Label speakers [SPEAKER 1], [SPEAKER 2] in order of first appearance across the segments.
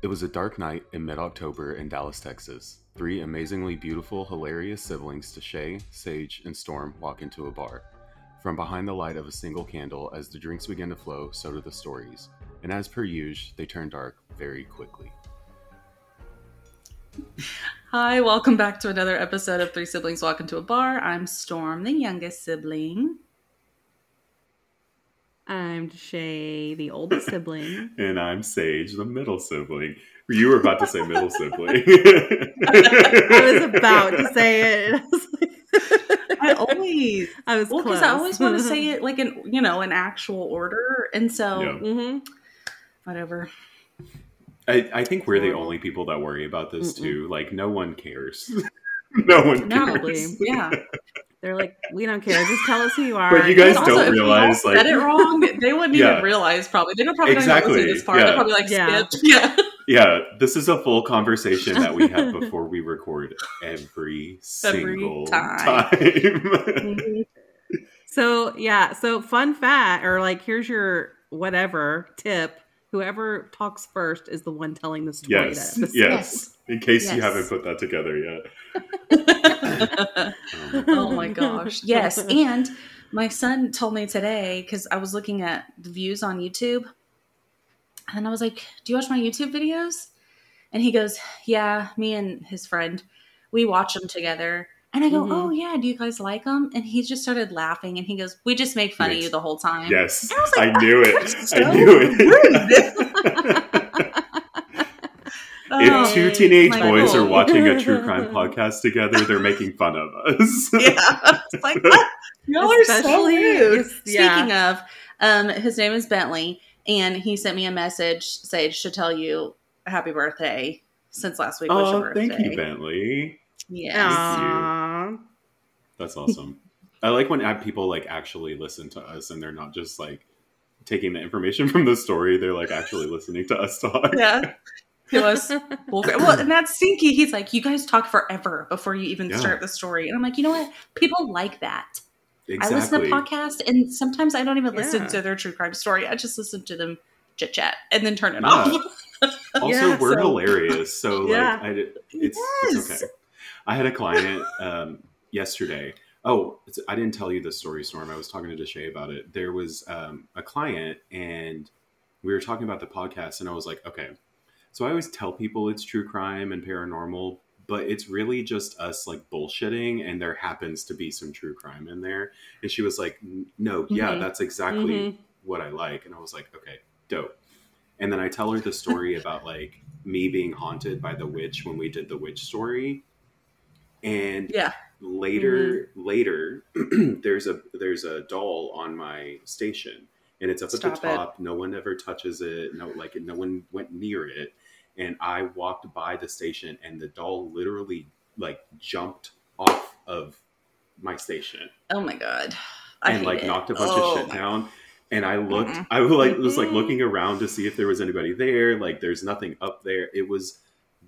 [SPEAKER 1] It was a dark night in mid October in Dallas, Texas. Three amazingly beautiful, hilarious siblings, Deshay, Sage, and Storm, walk into a bar. From behind the light of a single candle, as the drinks begin to flow, so do the stories. And as per usual, they turn dark very quickly.
[SPEAKER 2] Hi, welcome back to another episode of Three Siblings Walk into a Bar. I'm Storm, the youngest sibling.
[SPEAKER 3] I'm Shay, the oldest sibling.
[SPEAKER 1] And I'm Sage, the middle sibling. You were about to say middle sibling.
[SPEAKER 3] I was about to say it.
[SPEAKER 2] I always,
[SPEAKER 3] I was
[SPEAKER 2] well, because
[SPEAKER 3] close.
[SPEAKER 2] I always want to say it like in, you know, an actual order, and so
[SPEAKER 1] Yeah.
[SPEAKER 3] hmm
[SPEAKER 2] whatever.
[SPEAKER 1] I, I think we're the only people that worry about this
[SPEAKER 3] Mm-mm.
[SPEAKER 1] too. Like, no one cares. no one
[SPEAKER 2] No,
[SPEAKER 1] cares.
[SPEAKER 2] Yeah,
[SPEAKER 3] They're like, we don't care. Just tell us who you are.
[SPEAKER 1] But you guys
[SPEAKER 2] And
[SPEAKER 1] don't
[SPEAKER 2] if we all
[SPEAKER 1] realize, like-
[SPEAKER 2] said it wrong. They wouldn't
[SPEAKER 1] Yeah.
[SPEAKER 2] even realize. Probably they don't probably
[SPEAKER 1] Exactly,
[SPEAKER 2] don't even listen this part.
[SPEAKER 1] yeah.
[SPEAKER 2] They're probably like,
[SPEAKER 3] Yeah.
[SPEAKER 2] skip. Yeah.
[SPEAKER 1] Yeah, this is a full conversation that we have before we record every
[SPEAKER 2] Every
[SPEAKER 1] single
[SPEAKER 2] time.
[SPEAKER 1] time.
[SPEAKER 3] So yeah, so fun fact, or like here's your whatever tip. Whoever talks first is the one telling the story.
[SPEAKER 1] yes,
[SPEAKER 3] that
[SPEAKER 1] yes. In case you haven't put that together yet.
[SPEAKER 2] Oh my gosh. Yes. And my son told me today because I was looking at the views on YouTube and I was like, Do you watch my YouTube videos? And he goes, Yeah, me and his friend, we watch them together. And I go,
[SPEAKER 3] Mhm.
[SPEAKER 2] Oh, yeah. Do you guys like them? And he just started laughing and he goes, We just make fun of you the whole time.
[SPEAKER 1] yes,
[SPEAKER 2] And I was
[SPEAKER 1] I knew it.
[SPEAKER 2] "That's
[SPEAKER 1] I knew it.
[SPEAKER 2] Oh,
[SPEAKER 1] if two teenage
[SPEAKER 2] my
[SPEAKER 1] boys are watching a true crime podcast together, they're making fun of us.
[SPEAKER 2] yeah. It's like, "Ah, y'all are so
[SPEAKER 3] Especially
[SPEAKER 2] rude.
[SPEAKER 3] if- yeah.
[SPEAKER 2] Speaking of, um, his name is Bentley, and he sent me a message, Sage, to tell you happy birthday since last week was your
[SPEAKER 1] oh,
[SPEAKER 2] birthday.
[SPEAKER 1] thank you, Bentley.
[SPEAKER 3] Yeah.
[SPEAKER 1] That's awesome. I like when uh, people like actually listen to us and they're not just like taking the information from the story. They're like actually listening to us talk.
[SPEAKER 2] Yeah. He was well, well, and that's stinky. He's like, you guys talk forever before you even
[SPEAKER 1] Yeah.
[SPEAKER 2] start the story, and I'm like, you know what? People like that.
[SPEAKER 1] Exactly.
[SPEAKER 2] I listen to podcasts, and sometimes I don't even listen
[SPEAKER 3] Yeah.
[SPEAKER 2] to their true crime story. I just listen to them chit chat and then turn it
[SPEAKER 1] Yeah.
[SPEAKER 2] off.
[SPEAKER 1] Also, we're
[SPEAKER 3] so-
[SPEAKER 1] hilarious. So like, I did, it's,
[SPEAKER 2] Yes.
[SPEAKER 1] it's okay. I had a client um, yesterday. Oh, it's, I didn't tell you the story, Storm. I was talking to Deshay about it. There was um, a client, and we were talking about the podcast, and I was like, okay. So I always tell people it's true crime and paranormal, but it's really just us like bullshitting, and there happens to be some true crime in there. And she was like, no, yeah,
[SPEAKER 2] Mhm.
[SPEAKER 1] that's exactly
[SPEAKER 3] Mhm.
[SPEAKER 1] what I like. And I was like, okay, dope. And then I tell her the story about like me being haunted by the witch when we did the witch story. And
[SPEAKER 2] Yeah.
[SPEAKER 1] later,
[SPEAKER 2] Mm-hmm.
[SPEAKER 1] later, there's a there's a doll on my station, and it's up
[SPEAKER 2] Stop
[SPEAKER 1] at the top. No one ever touches it. No, like no one went near it. And I walked by the station, and the doll literally like jumped off of my station
[SPEAKER 2] Oh my god. I
[SPEAKER 1] and like
[SPEAKER 2] it.
[SPEAKER 1] knocked a bunch
[SPEAKER 2] Oh
[SPEAKER 1] of shit down. And I looked,
[SPEAKER 2] Mm-mm.
[SPEAKER 1] I was like was like looking around to see if there was anybody there. Like, there's nothing up there. It was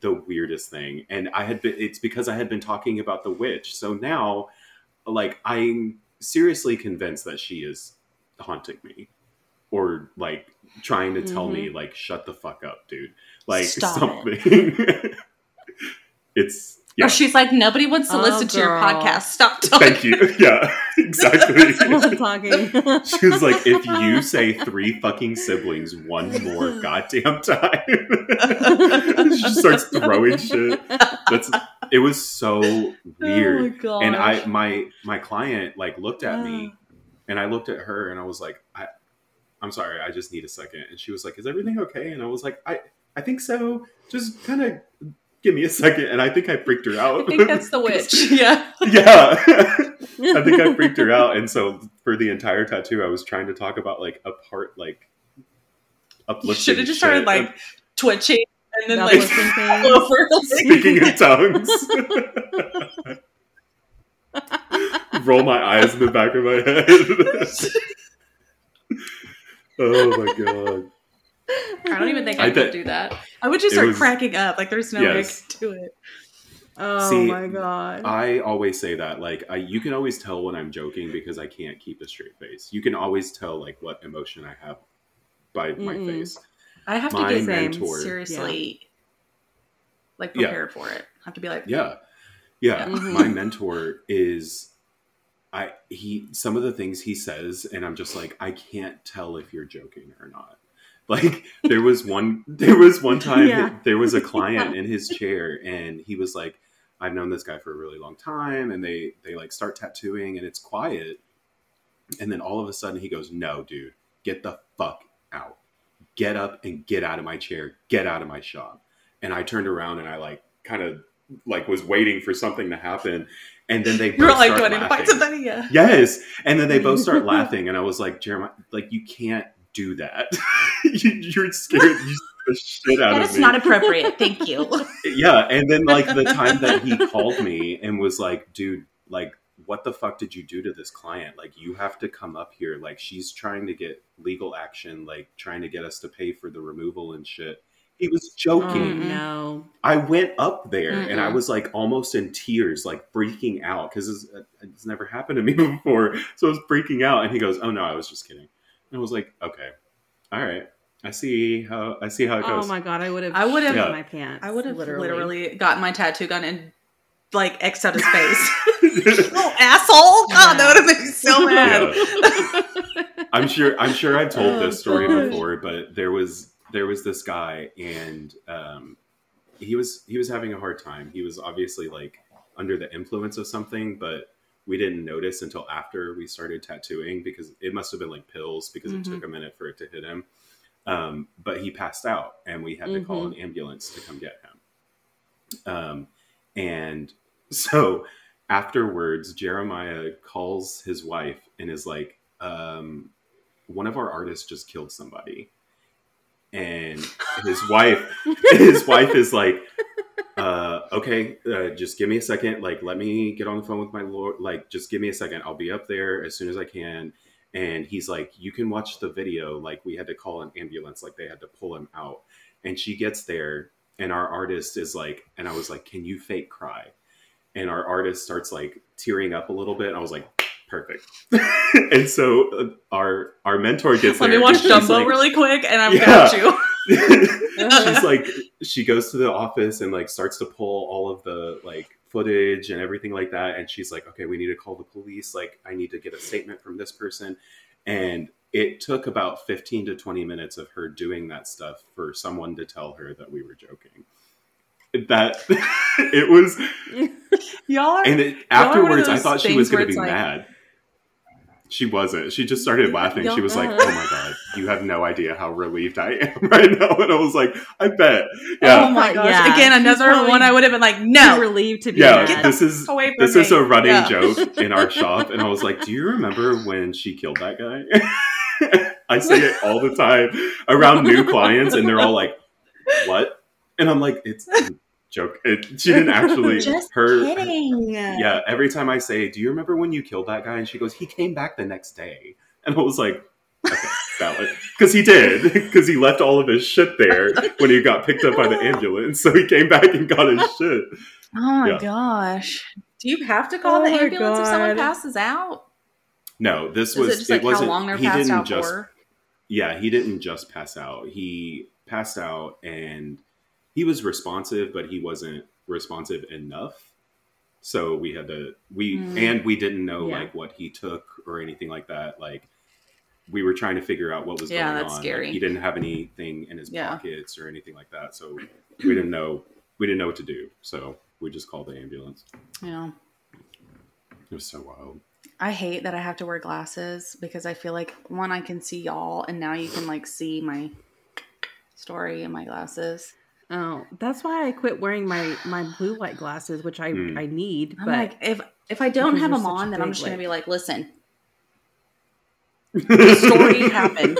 [SPEAKER 1] the weirdest thing, and I had been. It's because I had been talking about the witch. So now, like, I'm seriously convinced that she is haunting me, or like trying to tell me, mm-hmm. like, shut the fuck up, dude. Like
[SPEAKER 2] Stop
[SPEAKER 1] something. it's yeah.
[SPEAKER 2] Or she's like, nobody wants to
[SPEAKER 3] Oh,
[SPEAKER 2] listen to your podcast. Stop talking.
[SPEAKER 1] Thank you. Yeah, exactly.
[SPEAKER 3] Small talking.
[SPEAKER 1] She was like, if you say three fucking siblings one more goddamn time, she starts throwing shit. That's it was so
[SPEAKER 2] Oh
[SPEAKER 1] weird.
[SPEAKER 2] my god.
[SPEAKER 1] and I my my client like looked at me and I looked at her and I was like, I I'm sorry, I just need a second. And she was like, Is everything okay? And I was like, I I think so. Just kind of give me a second. And I think I freaked her out.
[SPEAKER 2] I think that's the witch. Yeah.
[SPEAKER 1] yeah. I think I freaked her out, and so for the entire tattoo, I was trying to talk about like a part, like uplifting.
[SPEAKER 2] You should have just
[SPEAKER 1] shit
[SPEAKER 2] started like twitching and then
[SPEAKER 3] Not
[SPEAKER 2] like over.
[SPEAKER 1] speaking in tongues. Roll my eyes in the back of my head. oh my god!
[SPEAKER 2] I don't even think I,
[SPEAKER 1] I
[SPEAKER 2] could
[SPEAKER 1] bet-
[SPEAKER 2] do that. I would just start
[SPEAKER 1] was-
[SPEAKER 2] cracking up. Like there's no
[SPEAKER 1] Yes.
[SPEAKER 2] way to it.
[SPEAKER 3] Oh
[SPEAKER 1] See,
[SPEAKER 3] my god.
[SPEAKER 1] I always say that. Like, I, you can always tell when I'm joking because I can't keep a straight face. You can always tell like what emotion I have by my
[SPEAKER 3] Mm-mm.
[SPEAKER 1] face.
[SPEAKER 2] I have to
[SPEAKER 1] My
[SPEAKER 2] get
[SPEAKER 1] mentor-
[SPEAKER 2] seriously like
[SPEAKER 1] Yeah.
[SPEAKER 2] prepared for it. I have to be like,
[SPEAKER 1] Yeah. Yeah.
[SPEAKER 3] Mhm.
[SPEAKER 1] My mentor is I he some of the things he says and I'm just like I can't tell if you're joking or not. Like there was one there was one time
[SPEAKER 3] Yeah.
[SPEAKER 1] there was a client in his chair and he was like I've known this guy for a really long time and they they like start tattooing and it's quiet and then all of a sudden he goes no dude get the fuck out get up and get out of my chair get out of my shop and I turned around and I like kind of like was waiting for something to happen and then they
[SPEAKER 2] you're
[SPEAKER 1] both
[SPEAKER 2] like,
[SPEAKER 1] start
[SPEAKER 2] I need to find
[SPEAKER 1] laughing.
[SPEAKER 2] somebody? Yeah.
[SPEAKER 1] Yes. And then they both start laughing, and I was like, Jeremiah, like you can't do that. you, you're scared you the shit out
[SPEAKER 2] That
[SPEAKER 1] of
[SPEAKER 2] is
[SPEAKER 1] me.
[SPEAKER 2] not appropriate. Thank you.
[SPEAKER 1] yeah. And then like the time that he called me and was like, dude, like what the fuck did you do to this client? Like you have to come up here. Like she's trying to get legal action, like trying to get us to pay for the removal and shit. He was
[SPEAKER 3] Oh,
[SPEAKER 1] joking.
[SPEAKER 3] Mm, no.
[SPEAKER 1] I went up there and I was like almost in tears, like freaking out because it's, uh, it's never happened to me before. So I was freaking out, and he goes, "Oh no, I was just kidding." And I was like, "Okay, all right, I see how I see how it goes.
[SPEAKER 3] Oh my god, I would have.
[SPEAKER 2] I would have-
[SPEAKER 1] Yeah.
[SPEAKER 3] my pants.
[SPEAKER 2] I would have literally. gotten my tattoo gun and like X'd out his face.
[SPEAKER 1] Yeah.
[SPEAKER 2] oh, asshole! God, that would have made me so mad.
[SPEAKER 1] I'm sure I'm sure I've told
[SPEAKER 3] Oh,
[SPEAKER 1] this story
[SPEAKER 3] gosh.
[SPEAKER 1] before, but there was there was this guy and um, he was he was having a hard time. He was obviously like under the influence of something, but we didn't notice until after we started tattooing because it must have been like pills because it
[SPEAKER 3] Mhm.
[SPEAKER 1] took a minute for it to hit him. Um, but he passed out and we had to call
[SPEAKER 3] Mhm.
[SPEAKER 1] an ambulance to come get him. Um, and so afterwards, Jeremiah calls his wife and is like, um, one of our artists just killed somebody. And his wife, his wife is like, uh, okay, uh, just give me a second. Like, let me get on the phone with my lord. Like, just give me a second. I'll be up there as soon as I can. And he's like, you can watch the video. Like, we had to call an ambulance. Like, they had to pull him out. And she gets there, and our artist is like, and I was like, can you fake cry? And our artist starts like tearing up a little bit. I was like, perfect. and so uh, our our mentor gets
[SPEAKER 2] Let
[SPEAKER 1] there.
[SPEAKER 2] me watch Dumbo
[SPEAKER 1] like-
[SPEAKER 2] really quick, and I've
[SPEAKER 1] Yeah.
[SPEAKER 2] got you.
[SPEAKER 1] She's like she goes to the office and like starts to pull all of the like footage and everything like that and she's like okay we need to call the police. Like i need to get a statement from this person. And it took about 15 to 20 minutes of her doing that stuff for someone to tell her that we were joking. That it was
[SPEAKER 2] Y'all are.
[SPEAKER 1] and it,
[SPEAKER 2] Y'all are one of
[SPEAKER 1] afterwards i thought she was going to be
[SPEAKER 2] like-
[SPEAKER 1] mad she wasn't she just started laughing she was like oh my god you have no idea how relieved i am right now and i was like i bet yeah
[SPEAKER 2] Oh my gosh!
[SPEAKER 3] Yeah,
[SPEAKER 2] Again, another
[SPEAKER 3] probably-
[SPEAKER 2] one I would have been like, no,
[SPEAKER 3] relieved to be
[SPEAKER 1] yeah,
[SPEAKER 3] mad.
[SPEAKER 1] this is
[SPEAKER 2] away from
[SPEAKER 1] this is a running
[SPEAKER 2] Yeah.
[SPEAKER 1] joke in our shop, and I was like, "Do you remember when she killed that guy?" I say it all the time around new clients, and they're all like, "What?" And I'm like, "It's a joke." It, she didn't actually.
[SPEAKER 2] Just
[SPEAKER 1] her.
[SPEAKER 2] kidding.
[SPEAKER 1] Yeah, every time I say, "Do you remember when you killed that guy?" and she goes, "He came back the next day," and I was like. Okay, valid. Because he did. Because he left all of his shit there when he got picked up by the ambulance. So he came back and got his shit.
[SPEAKER 2] Oh my
[SPEAKER 1] Yeah.
[SPEAKER 2] gosh! Do you have to call
[SPEAKER 3] Oh
[SPEAKER 2] the
[SPEAKER 3] my
[SPEAKER 2] ambulance if someone passes out?
[SPEAKER 1] No, this
[SPEAKER 2] Is
[SPEAKER 1] was
[SPEAKER 2] it just like how
[SPEAKER 1] wasn't
[SPEAKER 2] long they're
[SPEAKER 1] he
[SPEAKER 2] passed
[SPEAKER 1] didn't
[SPEAKER 2] out
[SPEAKER 1] just
[SPEAKER 2] for?
[SPEAKER 1] yeah, he didn't just pass out. He passed out and he was responsive, but he wasn't responsive enough. So we had to we
[SPEAKER 2] Hmm.
[SPEAKER 1] and we didn't know
[SPEAKER 3] Yeah.
[SPEAKER 1] like what he took or anything like that. Like we were trying to figure out what was
[SPEAKER 2] Yeah,
[SPEAKER 1] going
[SPEAKER 2] that's
[SPEAKER 1] on. Like,
[SPEAKER 2] scary.
[SPEAKER 1] he didn't have anything in his
[SPEAKER 2] Yeah.
[SPEAKER 1] pockets or anything like that. So we didn't know we didn't know what to do. So we just called the ambulance.
[SPEAKER 2] Yeah.
[SPEAKER 1] It was so wild.
[SPEAKER 2] I hate that I have to wear glasses because I feel like one, I can see y'all, and now you can like see my story in my glasses.
[SPEAKER 3] Oh, that's why I quit wearing my my blue light glasses, which I
[SPEAKER 1] Hmm.
[SPEAKER 3] I need.
[SPEAKER 2] I'm
[SPEAKER 3] but
[SPEAKER 2] like, if if I don't have them on, then I'm
[SPEAKER 3] big,
[SPEAKER 2] just gonna be like, listen, the
[SPEAKER 1] story
[SPEAKER 2] happened.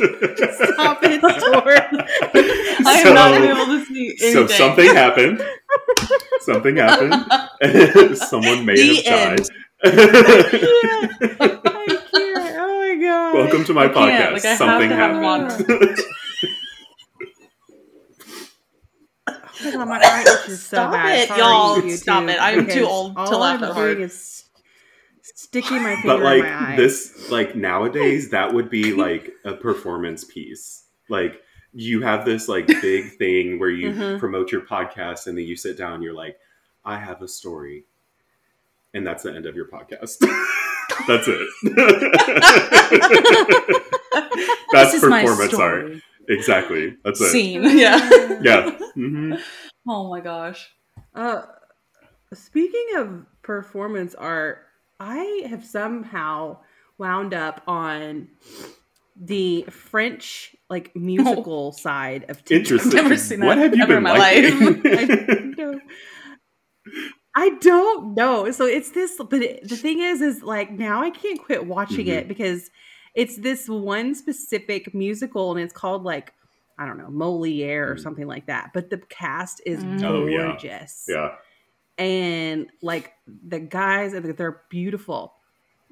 [SPEAKER 3] stop it, Jordan.
[SPEAKER 2] I am
[SPEAKER 1] So-
[SPEAKER 2] not gonna able to see anything.
[SPEAKER 1] So something happened. Something happened. Someone may
[SPEAKER 2] The
[SPEAKER 1] have died.
[SPEAKER 3] I can't. Oh my god.
[SPEAKER 1] Welcome to my
[SPEAKER 2] I
[SPEAKER 1] podcast.
[SPEAKER 2] like,
[SPEAKER 1] Something
[SPEAKER 2] to have them on.
[SPEAKER 1] happened.
[SPEAKER 3] Oh my god, my eye itches so
[SPEAKER 2] Stop
[SPEAKER 3] bad.
[SPEAKER 2] it,
[SPEAKER 3] Sorry,
[SPEAKER 2] y'all.
[SPEAKER 3] YouTube,
[SPEAKER 2] Stop it. I am too
[SPEAKER 3] because
[SPEAKER 2] old to
[SPEAKER 3] all
[SPEAKER 2] laugh
[SPEAKER 3] I'm
[SPEAKER 2] that
[SPEAKER 3] doing is sticking my finger
[SPEAKER 1] but like
[SPEAKER 3] in my eye.
[SPEAKER 1] this, like nowadays, that would be like a performance piece. Like you have this like big thing where you
[SPEAKER 3] Mhm.
[SPEAKER 1] promote your podcast and then you sit down and you're like, I have a story. And that's the end of your podcast. that's it. that's
[SPEAKER 2] This is my
[SPEAKER 1] performance
[SPEAKER 2] story.
[SPEAKER 1] art. Exactly. That's it.
[SPEAKER 2] Scene. Yeah.
[SPEAKER 1] Yeah. hmm
[SPEAKER 2] Oh my gosh.
[SPEAKER 3] Uh, speaking of performance art, I have somehow wound up on the French like musical side of TikTok.
[SPEAKER 1] Interesting.
[SPEAKER 2] never seen
[SPEAKER 1] What have you
[SPEAKER 2] ever
[SPEAKER 1] been
[SPEAKER 2] in my
[SPEAKER 1] liking?
[SPEAKER 3] I don't know. I don't know. So it's this, but it, the thing is, is like now I can't quit watching
[SPEAKER 1] Mhm.
[SPEAKER 3] it because it's this one specific musical and it's called like I don't know Moliere or
[SPEAKER 1] Mm.
[SPEAKER 3] something like that. But the cast is
[SPEAKER 2] Mm.
[SPEAKER 1] Oh, yeah.
[SPEAKER 3] gorgeous,
[SPEAKER 1] yeah.
[SPEAKER 3] and like the guys, they're beautiful,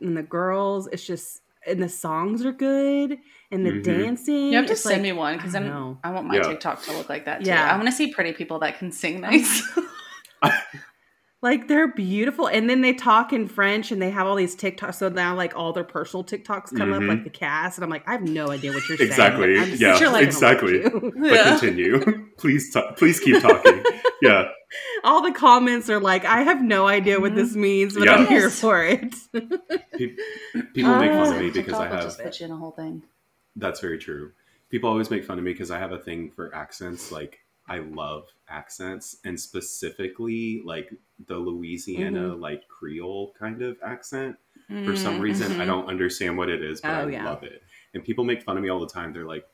[SPEAKER 3] and the girls, it's just and the songs are good and the
[SPEAKER 1] Mhm.
[SPEAKER 3] dancing.
[SPEAKER 2] You have to send
[SPEAKER 3] like-
[SPEAKER 2] me one because
[SPEAKER 3] I
[SPEAKER 2] I'm.
[SPEAKER 3] know.
[SPEAKER 2] I want my
[SPEAKER 1] Yeah.
[SPEAKER 2] TikTok to look like that too.
[SPEAKER 3] Yeah.
[SPEAKER 2] I want to see pretty people that can sing nice.
[SPEAKER 3] Like they're beautiful, and then they talk in French, and they have all these TikToks. So now, like all their personal TikToks come up,
[SPEAKER 1] Mhm.
[SPEAKER 3] like the cast, and I'm like, I have no idea what you're saying.
[SPEAKER 1] Exactly.
[SPEAKER 3] I'm
[SPEAKER 1] Yeah,
[SPEAKER 3] sure, like,
[SPEAKER 1] exactly.
[SPEAKER 3] I don't like you.
[SPEAKER 1] But
[SPEAKER 2] Yeah.
[SPEAKER 1] continue. please, ta- please keep talking. Yeah.
[SPEAKER 3] all the comments are like, I have no idea what this means, but
[SPEAKER 1] Yeah.
[SPEAKER 3] I'm here for it.
[SPEAKER 1] Pe- People make fun of
[SPEAKER 3] Uh,
[SPEAKER 1] me because I have.
[SPEAKER 2] just put in a whole thing.
[SPEAKER 1] That's very true. People always make fun of me because I have a thing for accents. Like I love accents, and specifically like the Louisiana
[SPEAKER 3] Mm-hmm.
[SPEAKER 1] like Creole kind of accent. For some
[SPEAKER 2] Mm,
[SPEAKER 1] reason, I
[SPEAKER 2] mhm.
[SPEAKER 1] don't understand what it is, but
[SPEAKER 3] Oh,
[SPEAKER 1] I
[SPEAKER 3] yeah.
[SPEAKER 1] love it. And people make fun of me all the time. They're like,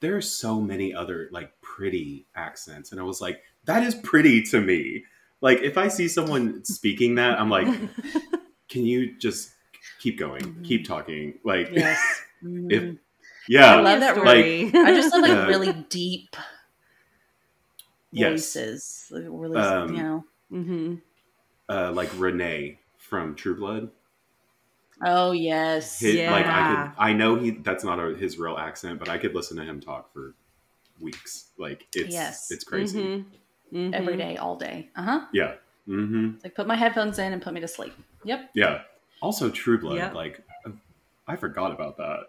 [SPEAKER 1] "There are so many other like pretty accents," and I was like, "That is pretty to me." Like if I see someone speaking that, I'm like, "Can you just keep going, keep talking?" Like,
[SPEAKER 2] Yes.
[SPEAKER 1] if
[SPEAKER 2] Mhm.
[SPEAKER 1] yeah,
[SPEAKER 2] I love that
[SPEAKER 1] like-
[SPEAKER 2] I just love like
[SPEAKER 1] Uh,
[SPEAKER 2] really deep
[SPEAKER 1] yes,
[SPEAKER 2] voices. Like, really,
[SPEAKER 1] Um,
[SPEAKER 2] you know.
[SPEAKER 3] hmm
[SPEAKER 1] uh, like Renee from True Blood.
[SPEAKER 2] Oh yes.
[SPEAKER 1] Hit, Like I
[SPEAKER 3] Yeah.
[SPEAKER 1] could, I know he that's not a, his real accent, but I could listen to him talk for weeks. Like it's
[SPEAKER 2] Yes.
[SPEAKER 1] it's crazy.
[SPEAKER 3] Mhm. Mhm.
[SPEAKER 2] Every day, all day. Uh huh.
[SPEAKER 1] Yeah. Mm-hmm.
[SPEAKER 2] Like put my headphones in and put me to sleep. Yep.
[SPEAKER 1] Yeah. Also, True Blood.
[SPEAKER 3] Yep.
[SPEAKER 1] Like, I forgot about that.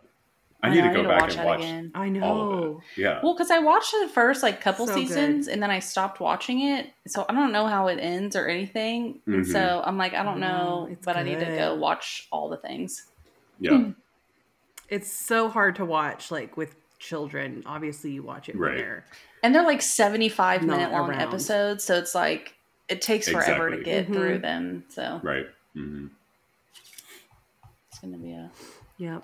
[SPEAKER 1] I
[SPEAKER 2] I
[SPEAKER 1] need
[SPEAKER 2] know,
[SPEAKER 1] to go back and
[SPEAKER 2] that
[SPEAKER 1] watch.
[SPEAKER 2] again.
[SPEAKER 3] I
[SPEAKER 1] all of
[SPEAKER 3] know.
[SPEAKER 1] Yeah.
[SPEAKER 2] Well, because I watched the first like couple
[SPEAKER 3] So good.
[SPEAKER 2] seasons and then I stopped watching it, so I don't know how it ends or anything. And
[SPEAKER 1] Mhm.
[SPEAKER 2] so I'm like, I don't know,
[SPEAKER 3] it's
[SPEAKER 2] but I need to go watch all the things.
[SPEAKER 1] yeah.
[SPEAKER 3] It's so hard to watch, like with children. Obviously, you watch it when
[SPEAKER 1] Right.
[SPEAKER 3] they're
[SPEAKER 2] And they're like 75
[SPEAKER 3] Not
[SPEAKER 2] minute long
[SPEAKER 3] around.
[SPEAKER 2] episodes, so it's like it takes forever to
[SPEAKER 1] Exactly.
[SPEAKER 2] get
[SPEAKER 3] Mhm.
[SPEAKER 2] through them. So
[SPEAKER 1] Right. hmm
[SPEAKER 2] it's gonna be a.
[SPEAKER 3] Yep.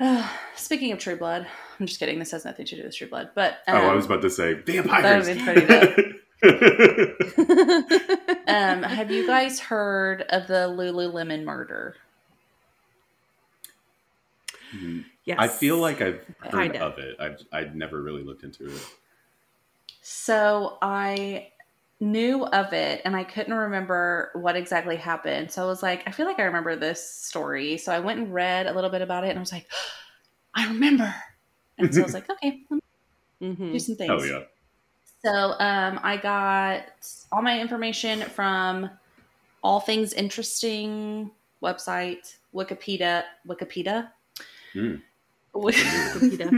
[SPEAKER 2] Speaking of True Blood, I'm just kidding. This has nothing to do with True Blood, but
[SPEAKER 1] oh, I
[SPEAKER 2] um,
[SPEAKER 1] was about to say vampires.
[SPEAKER 2] that would've been pretty um, have you guys heard of the Lululemon murder?
[SPEAKER 3] Yes.
[SPEAKER 1] I feel like I've heard
[SPEAKER 3] Kinda.
[SPEAKER 1] of it. I've I'd never really looked into it.
[SPEAKER 2] So I knew of it and I couldn't remember what exactly happened. So I was like, I feel like I remember this story. So I went and read a little bit about it and I was like, I remember. And so I was like, okay, let me
[SPEAKER 3] Mhm.
[SPEAKER 2] do some things.
[SPEAKER 1] Oh yeah.
[SPEAKER 2] So um, I got all my information from All Things Interesting website, Wikipedia, Wikipedia.
[SPEAKER 1] Mm.
[SPEAKER 2] Wik-
[SPEAKER 3] Wikipedia.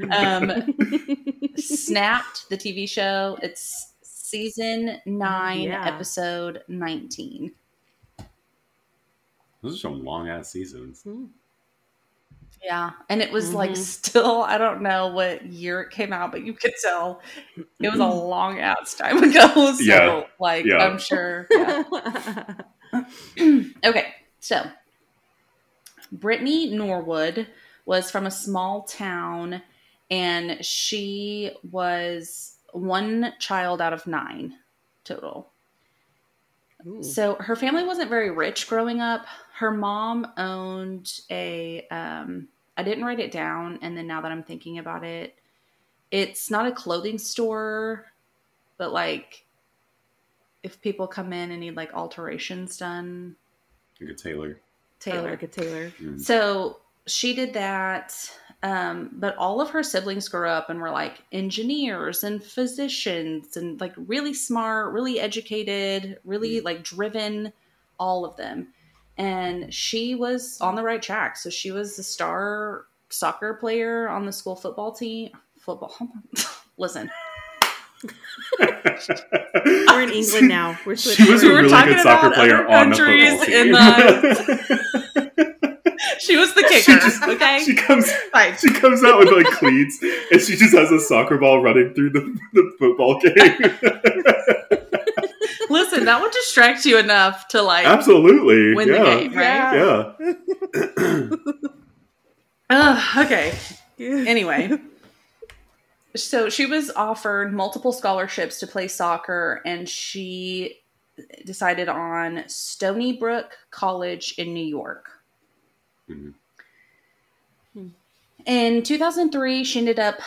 [SPEAKER 2] and, um, Snapped, the TV show. It's season nine,
[SPEAKER 3] Yeah.
[SPEAKER 2] episode 19.
[SPEAKER 1] Those are some long ass seasons.
[SPEAKER 3] Hmm.
[SPEAKER 2] Yeah. And it was like
[SPEAKER 3] Mhm.
[SPEAKER 2] still, I don't know what year it came out, but you could tell it was a long ass time ago. So,
[SPEAKER 1] Yeah.
[SPEAKER 2] like,
[SPEAKER 1] Yeah.
[SPEAKER 2] I'm sure. Yeah. okay, so Brittany Norwood was from a small town and she was one child out of nine total.
[SPEAKER 3] Ooh.
[SPEAKER 2] So her family wasn't very rich growing up. Her mom owned a um I didn't write it down and then now that I'm thinking about it, it's not a clothing store, but like if people come in and need like alterations done,
[SPEAKER 1] Like a Tailor.
[SPEAKER 2] Tailor.
[SPEAKER 3] Oh, like a Tailor.
[SPEAKER 1] Mm.
[SPEAKER 2] So she did that. Um, but all of her siblings grew up and were like engineers and physicians and like really smart, really educated, really like driven, all of them. And she was on the right track. So she was the star soccer player on the school football team. Football. Listen,
[SPEAKER 3] We're in England now. We're
[SPEAKER 1] She
[SPEAKER 3] switching.
[SPEAKER 1] was a
[SPEAKER 2] We were
[SPEAKER 1] really
[SPEAKER 2] talking
[SPEAKER 1] good soccer player on the football team.
[SPEAKER 2] in uh, she was the
[SPEAKER 1] She
[SPEAKER 2] kicker.
[SPEAKER 1] just-
[SPEAKER 2] okay,
[SPEAKER 1] She comes
[SPEAKER 2] fine.
[SPEAKER 1] she comes out with like cleats and she just has a soccer ball running through the, the football game.
[SPEAKER 2] Listen, that would distract you enough to like
[SPEAKER 1] Absolutely.
[SPEAKER 2] win
[SPEAKER 1] yeah.
[SPEAKER 2] the game, right?
[SPEAKER 1] Yeah.
[SPEAKER 2] Ugh, okay. Anyway, so she was offered multiple scholarships to play soccer, and she decided on Stony Brook College in New York.
[SPEAKER 1] Mhm.
[SPEAKER 2] In 2003, she ended up.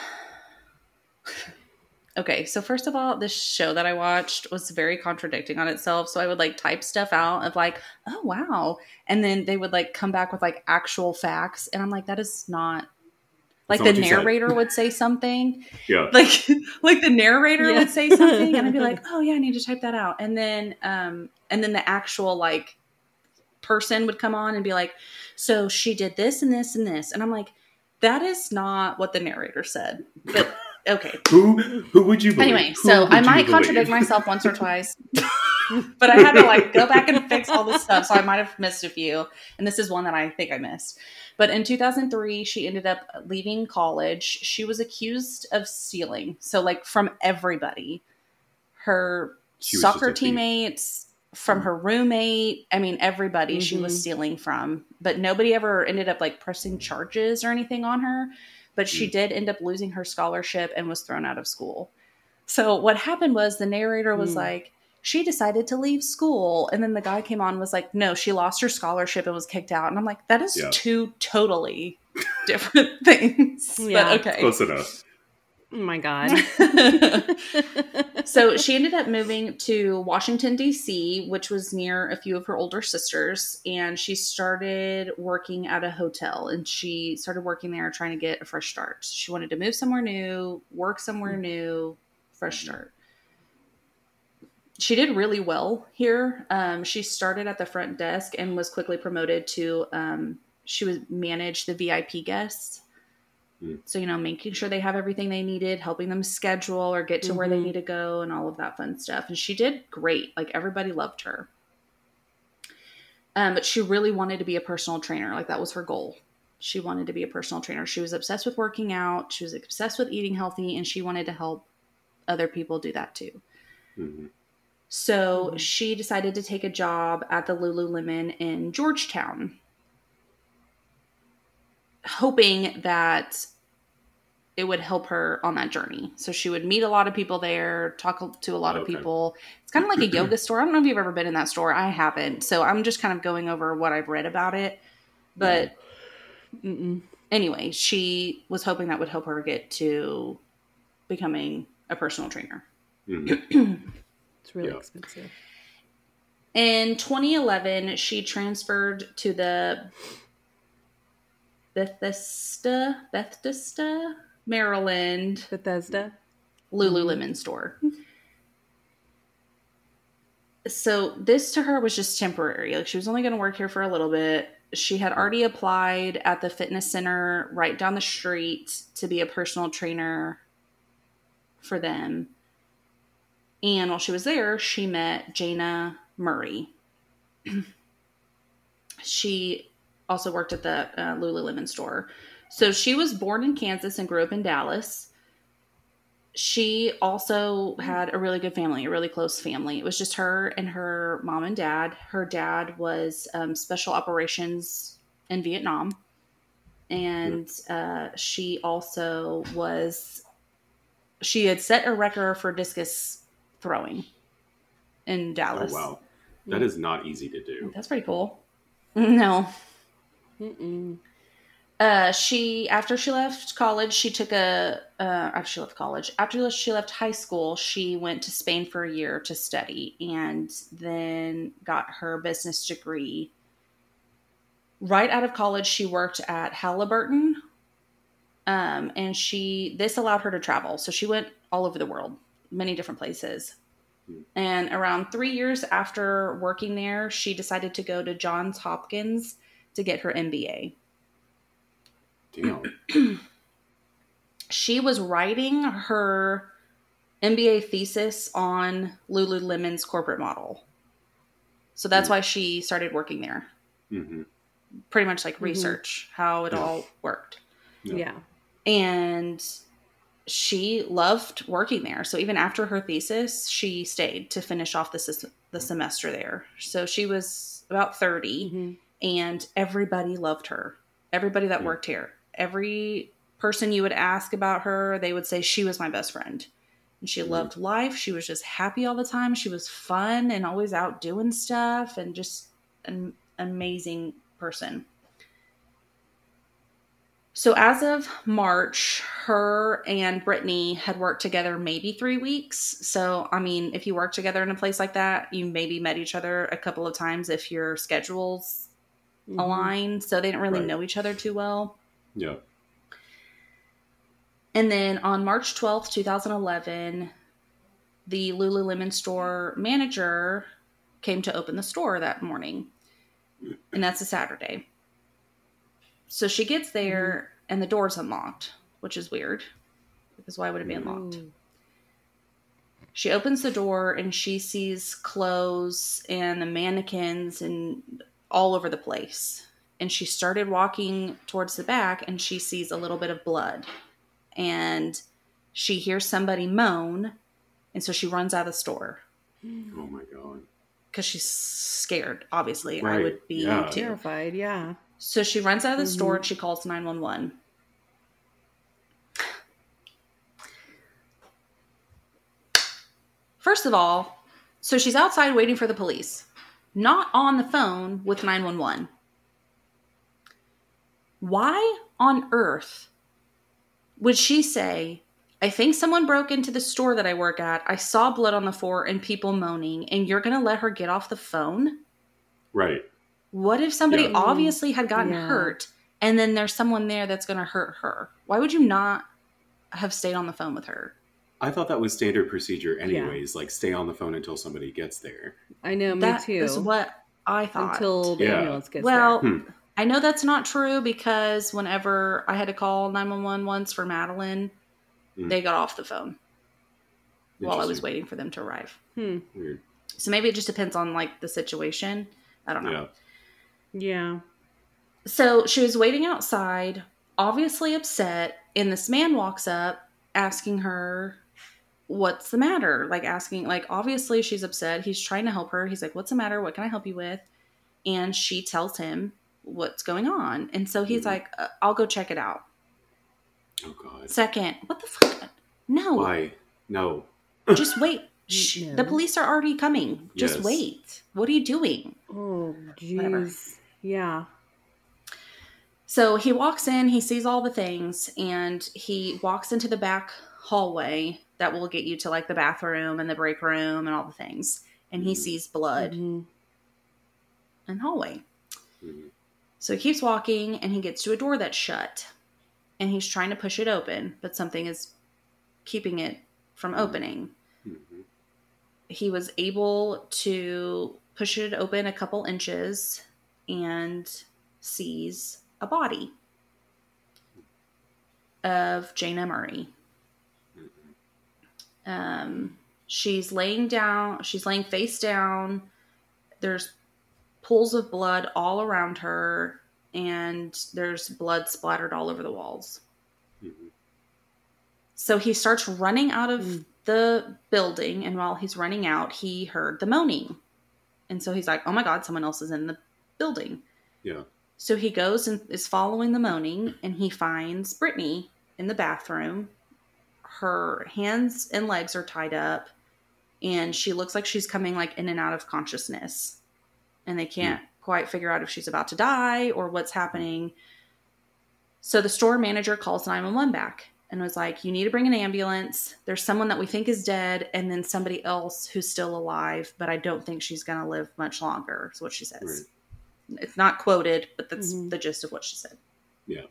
[SPEAKER 2] Okay, so first of all, this show that I watched was very contradicting on itself. So I would like type stuff out of like, oh wow. And then they would like come back with like actual facts. And I'm like, that is not like
[SPEAKER 1] not
[SPEAKER 2] the
[SPEAKER 1] what you said.
[SPEAKER 2] narrator would say something.
[SPEAKER 1] Yeah.
[SPEAKER 2] Like like the narrator
[SPEAKER 3] Yeah.
[SPEAKER 2] would say something and I'd be like, oh yeah, I need to type that out. And then um and then the actual like person would come on and be like, so she did this and this and this. And I'm like, that is not what the narrator said. But okay.
[SPEAKER 1] Who who would you believe?
[SPEAKER 2] Anyway,
[SPEAKER 1] Who
[SPEAKER 2] so I might contradict myself once or twice, but I had to like go back and fix all this stuff. So I might have missed a few. And this is one that I think I missed. But in 2003, she ended up leaving college. She was accused of stealing. So, like, from everybody her
[SPEAKER 1] She
[SPEAKER 2] soccer teammates, from her roommate. I mean, everybody she was
[SPEAKER 3] Mhm.
[SPEAKER 2] stealing from. But nobody ever ended up like pressing charges or anything on her. But she
[SPEAKER 1] Mm.
[SPEAKER 2] did end up losing her scholarship and was thrown out of school. So what happened was the narrator was
[SPEAKER 3] Mm.
[SPEAKER 2] like, she decided to leave school. And then the guy came on and was like, no, she lost her scholarship and was kicked out. And I'm like, that is
[SPEAKER 1] Yeah.
[SPEAKER 2] two totally different things.
[SPEAKER 3] Yeah.
[SPEAKER 2] But okay.
[SPEAKER 1] Close enough.
[SPEAKER 3] Oh my god.
[SPEAKER 2] so she ended up moving to Washington, D.C., which was near a few of her older sisters. And she started working at a hotel and she started working there trying to get a fresh start. She wanted to move somewhere new, work somewhere hmm. new, fresh start. She did really well here. Um, she started at the front desk and was quickly promoted to, um, she was manage the VIP guests.
[SPEAKER 1] Mm.
[SPEAKER 2] So, you know, making sure they have everything they needed, helping them schedule or get to where they
[SPEAKER 3] Mhm.
[SPEAKER 2] need to go, and all of that fun stuff. And she did great. Like, everybody loved her. Um, but she really wanted to be a personal trainer. Like, that was her goal. She wanted to be a personal trainer. She was obsessed with working out, she was obsessed with eating healthy, and she wanted to help other people do that too.
[SPEAKER 1] Mhm.
[SPEAKER 2] So
[SPEAKER 3] Mhm.
[SPEAKER 2] she decided to take a job at the Lululemon in Georgetown, hoping that it would help her on that journey. So she would meet a lot of people there, talk to a lot of people. It's kind of like a yoga store. I don't know if you've ever been in that store. I haven't. So I'm just kind of going over what I've read about it. But
[SPEAKER 3] Mm-mm.
[SPEAKER 2] anyway, she was hoping that would help her get to becoming a personal trainer.
[SPEAKER 1] Mhm.
[SPEAKER 3] It's really
[SPEAKER 1] Yeah.
[SPEAKER 3] expensive.
[SPEAKER 2] In 2011, she transferred to the Bethesda, Bethesda, Maryland
[SPEAKER 3] Bethesda.
[SPEAKER 2] Lululemon store. So this to her was just temporary. Like she was only going to work here for a little bit. She had already applied at the fitness center right down the street to be a personal trainer for them. And while she was there, she met Jayna Murray. she also worked at the uh, Lululemon store. So she was born in Kansas and grew up in Dallas she also had a really good family, a really close family. It was just her and her mom and dad. Her dad was um, special operations in Vietnam, and uh, she also was. She had set a record for discus throwing in
[SPEAKER 1] Oh
[SPEAKER 2] Dallas.
[SPEAKER 1] wow, that is not easy to do.
[SPEAKER 2] That's pretty cool. No,
[SPEAKER 3] Mm-mm.
[SPEAKER 2] uh, she after she left college, she took a uh, after she left college. After she left high school, she went to Spain for a year to study, and then got her business degree. Right out of college, she worked at Halliburton, um, and she this allowed her to travel. So she went all over the world, many different places.
[SPEAKER 1] Hmm.
[SPEAKER 2] And around three years after working there, she decided to go to Johns Hopkins to get her MBA.
[SPEAKER 1] Damn.
[SPEAKER 2] she was writing her MBA thesis on Lululemon's corporate model. So that's
[SPEAKER 1] Mm.
[SPEAKER 2] why she started working there.
[SPEAKER 1] hmm
[SPEAKER 2] Pretty much like
[SPEAKER 3] Mhm.
[SPEAKER 2] research how it
[SPEAKER 1] Yeah.
[SPEAKER 2] all worked.
[SPEAKER 1] Yeah.
[SPEAKER 3] Yeah.
[SPEAKER 2] And she loved working there. So even after her thesis, she stayed to finish off the, sys- the semester there. So she was about 30
[SPEAKER 3] Mhm.
[SPEAKER 2] and everybody loved her. Everybody that
[SPEAKER 1] Yeah.
[SPEAKER 2] worked here, every person you would ask about her, they would say she was my best friend. And she
[SPEAKER 1] Mhm.
[SPEAKER 2] loved life. She was just happy all the time. She was fun and always out doing stuff and just an amazing person. So as of March, her and Brittany had worked together maybe three weeks. So I mean, if you work together in a place like that, you maybe met each other a couple of times if your schedules
[SPEAKER 3] Mhm.
[SPEAKER 2] align. So they didn't really
[SPEAKER 1] Right.
[SPEAKER 2] know each other too well.
[SPEAKER 1] Yeah.
[SPEAKER 2] And then on March 12th, 2011, the Lululemon store manager came to open the store that morning. And that's a Saturday. So she gets there mm-hmm. and the door's unlocked, which is weird. Because why would it be unlocked?
[SPEAKER 3] Ooh.
[SPEAKER 2] She opens the door and she sees clothes and the mannequins and all over the place. And she started walking towards the back and she sees a little bit of blood. And she hears somebody moan. And so she runs out of the store
[SPEAKER 1] Oh my god.
[SPEAKER 2] because she's scared, obviously. I would be
[SPEAKER 1] yeah.
[SPEAKER 3] Terrified. Yeah.
[SPEAKER 2] So she runs out of the store
[SPEAKER 3] Mhm.
[SPEAKER 2] and she calls 911. First of all, so she's outside waiting for the police, not on the phone with 911. Why on earth would she say, I think someone broke into the store that I work at. I saw blood on the floor and people moaning, and you're going to let her get off the phone?
[SPEAKER 1] Right.
[SPEAKER 2] What if somebody
[SPEAKER 1] Yeah.
[SPEAKER 2] obviously had gotten
[SPEAKER 3] Yeah.
[SPEAKER 2] hurt and then there's someone there that's going to hurt her? Why would you not have stayed on the phone with her?
[SPEAKER 1] I thought that was standard procedure, anyways. Like, stay on the phone until somebody gets there.
[SPEAKER 3] I know. Me
[SPEAKER 2] That
[SPEAKER 3] too.
[SPEAKER 2] is what I thought.
[SPEAKER 3] Until the
[SPEAKER 1] Yeah.
[SPEAKER 3] ambulance gets
[SPEAKER 2] well,
[SPEAKER 3] there.
[SPEAKER 1] Hmm.
[SPEAKER 2] I know that's not true because whenever I had to call 911 once for Madeline,
[SPEAKER 1] Hmm.
[SPEAKER 2] they got off the phone while I was waiting for them to arrive.
[SPEAKER 3] Hmm.
[SPEAKER 1] Weird.
[SPEAKER 2] So maybe it just depends on like the situation. I don't know.
[SPEAKER 1] Yeah.
[SPEAKER 3] Yeah.
[SPEAKER 2] So she was waiting outside, obviously upset, and this man walks up asking her, What's the matter? Like, asking, like, obviously she's upset. He's trying to help her. He's like, What's the matter? What can I help you with? And she tells him what's going on. And so he's
[SPEAKER 1] Mhm.
[SPEAKER 2] like, uh, I'll go check it out.
[SPEAKER 1] Oh god.
[SPEAKER 2] Second, what the fuck? No,
[SPEAKER 1] Why? No.
[SPEAKER 2] just wait. Shh,
[SPEAKER 3] No.
[SPEAKER 2] The police are already coming. Just
[SPEAKER 1] Yes.
[SPEAKER 2] wait. What are you doing?
[SPEAKER 3] Oh,
[SPEAKER 2] Whatever.
[SPEAKER 3] jeez. Yeah.
[SPEAKER 2] So he walks in, he sees all the things, and he walks into the back hallway that will get you to like the bathroom and the break room and all the things. And he
[SPEAKER 1] Mhm.
[SPEAKER 2] sees blood
[SPEAKER 3] Mhm.
[SPEAKER 2] in the hallway.
[SPEAKER 1] Mhm.
[SPEAKER 2] So he keeps walking and he gets to a door that's shut. And he's trying to push it open, but something is keeping it from opening.
[SPEAKER 1] Mhm.
[SPEAKER 2] He was able to push it open a couple inches and sees a body of Jayna Murray. Um, she's laying down, she's laying face down. There's pools of blood all around her, and there's blood splattered all over the walls.
[SPEAKER 1] Mhm.
[SPEAKER 2] So he starts running out of
[SPEAKER 3] Mm.
[SPEAKER 2] the building, and while he's running out, he heard the moaning. And so he's like, oh my God, someone else is in the building.
[SPEAKER 1] Yeah.
[SPEAKER 2] So he goes and is following the moaning, and he finds Brittany in the bathroom. Her hands and legs are tied up, and she looks like she's coming like in and out of consciousness. And they can't hmm. quite figure out if she's about to die or what's happening. So the store manager calls 911 back and was like, You need to bring an ambulance. There's someone that we think is dead, and then somebody else who's still alive, but I don't think she's going to live much longer, is what she says. It's not quoted, but that's
[SPEAKER 3] Mhm.
[SPEAKER 2] the gist of what she said.
[SPEAKER 1] Yeah.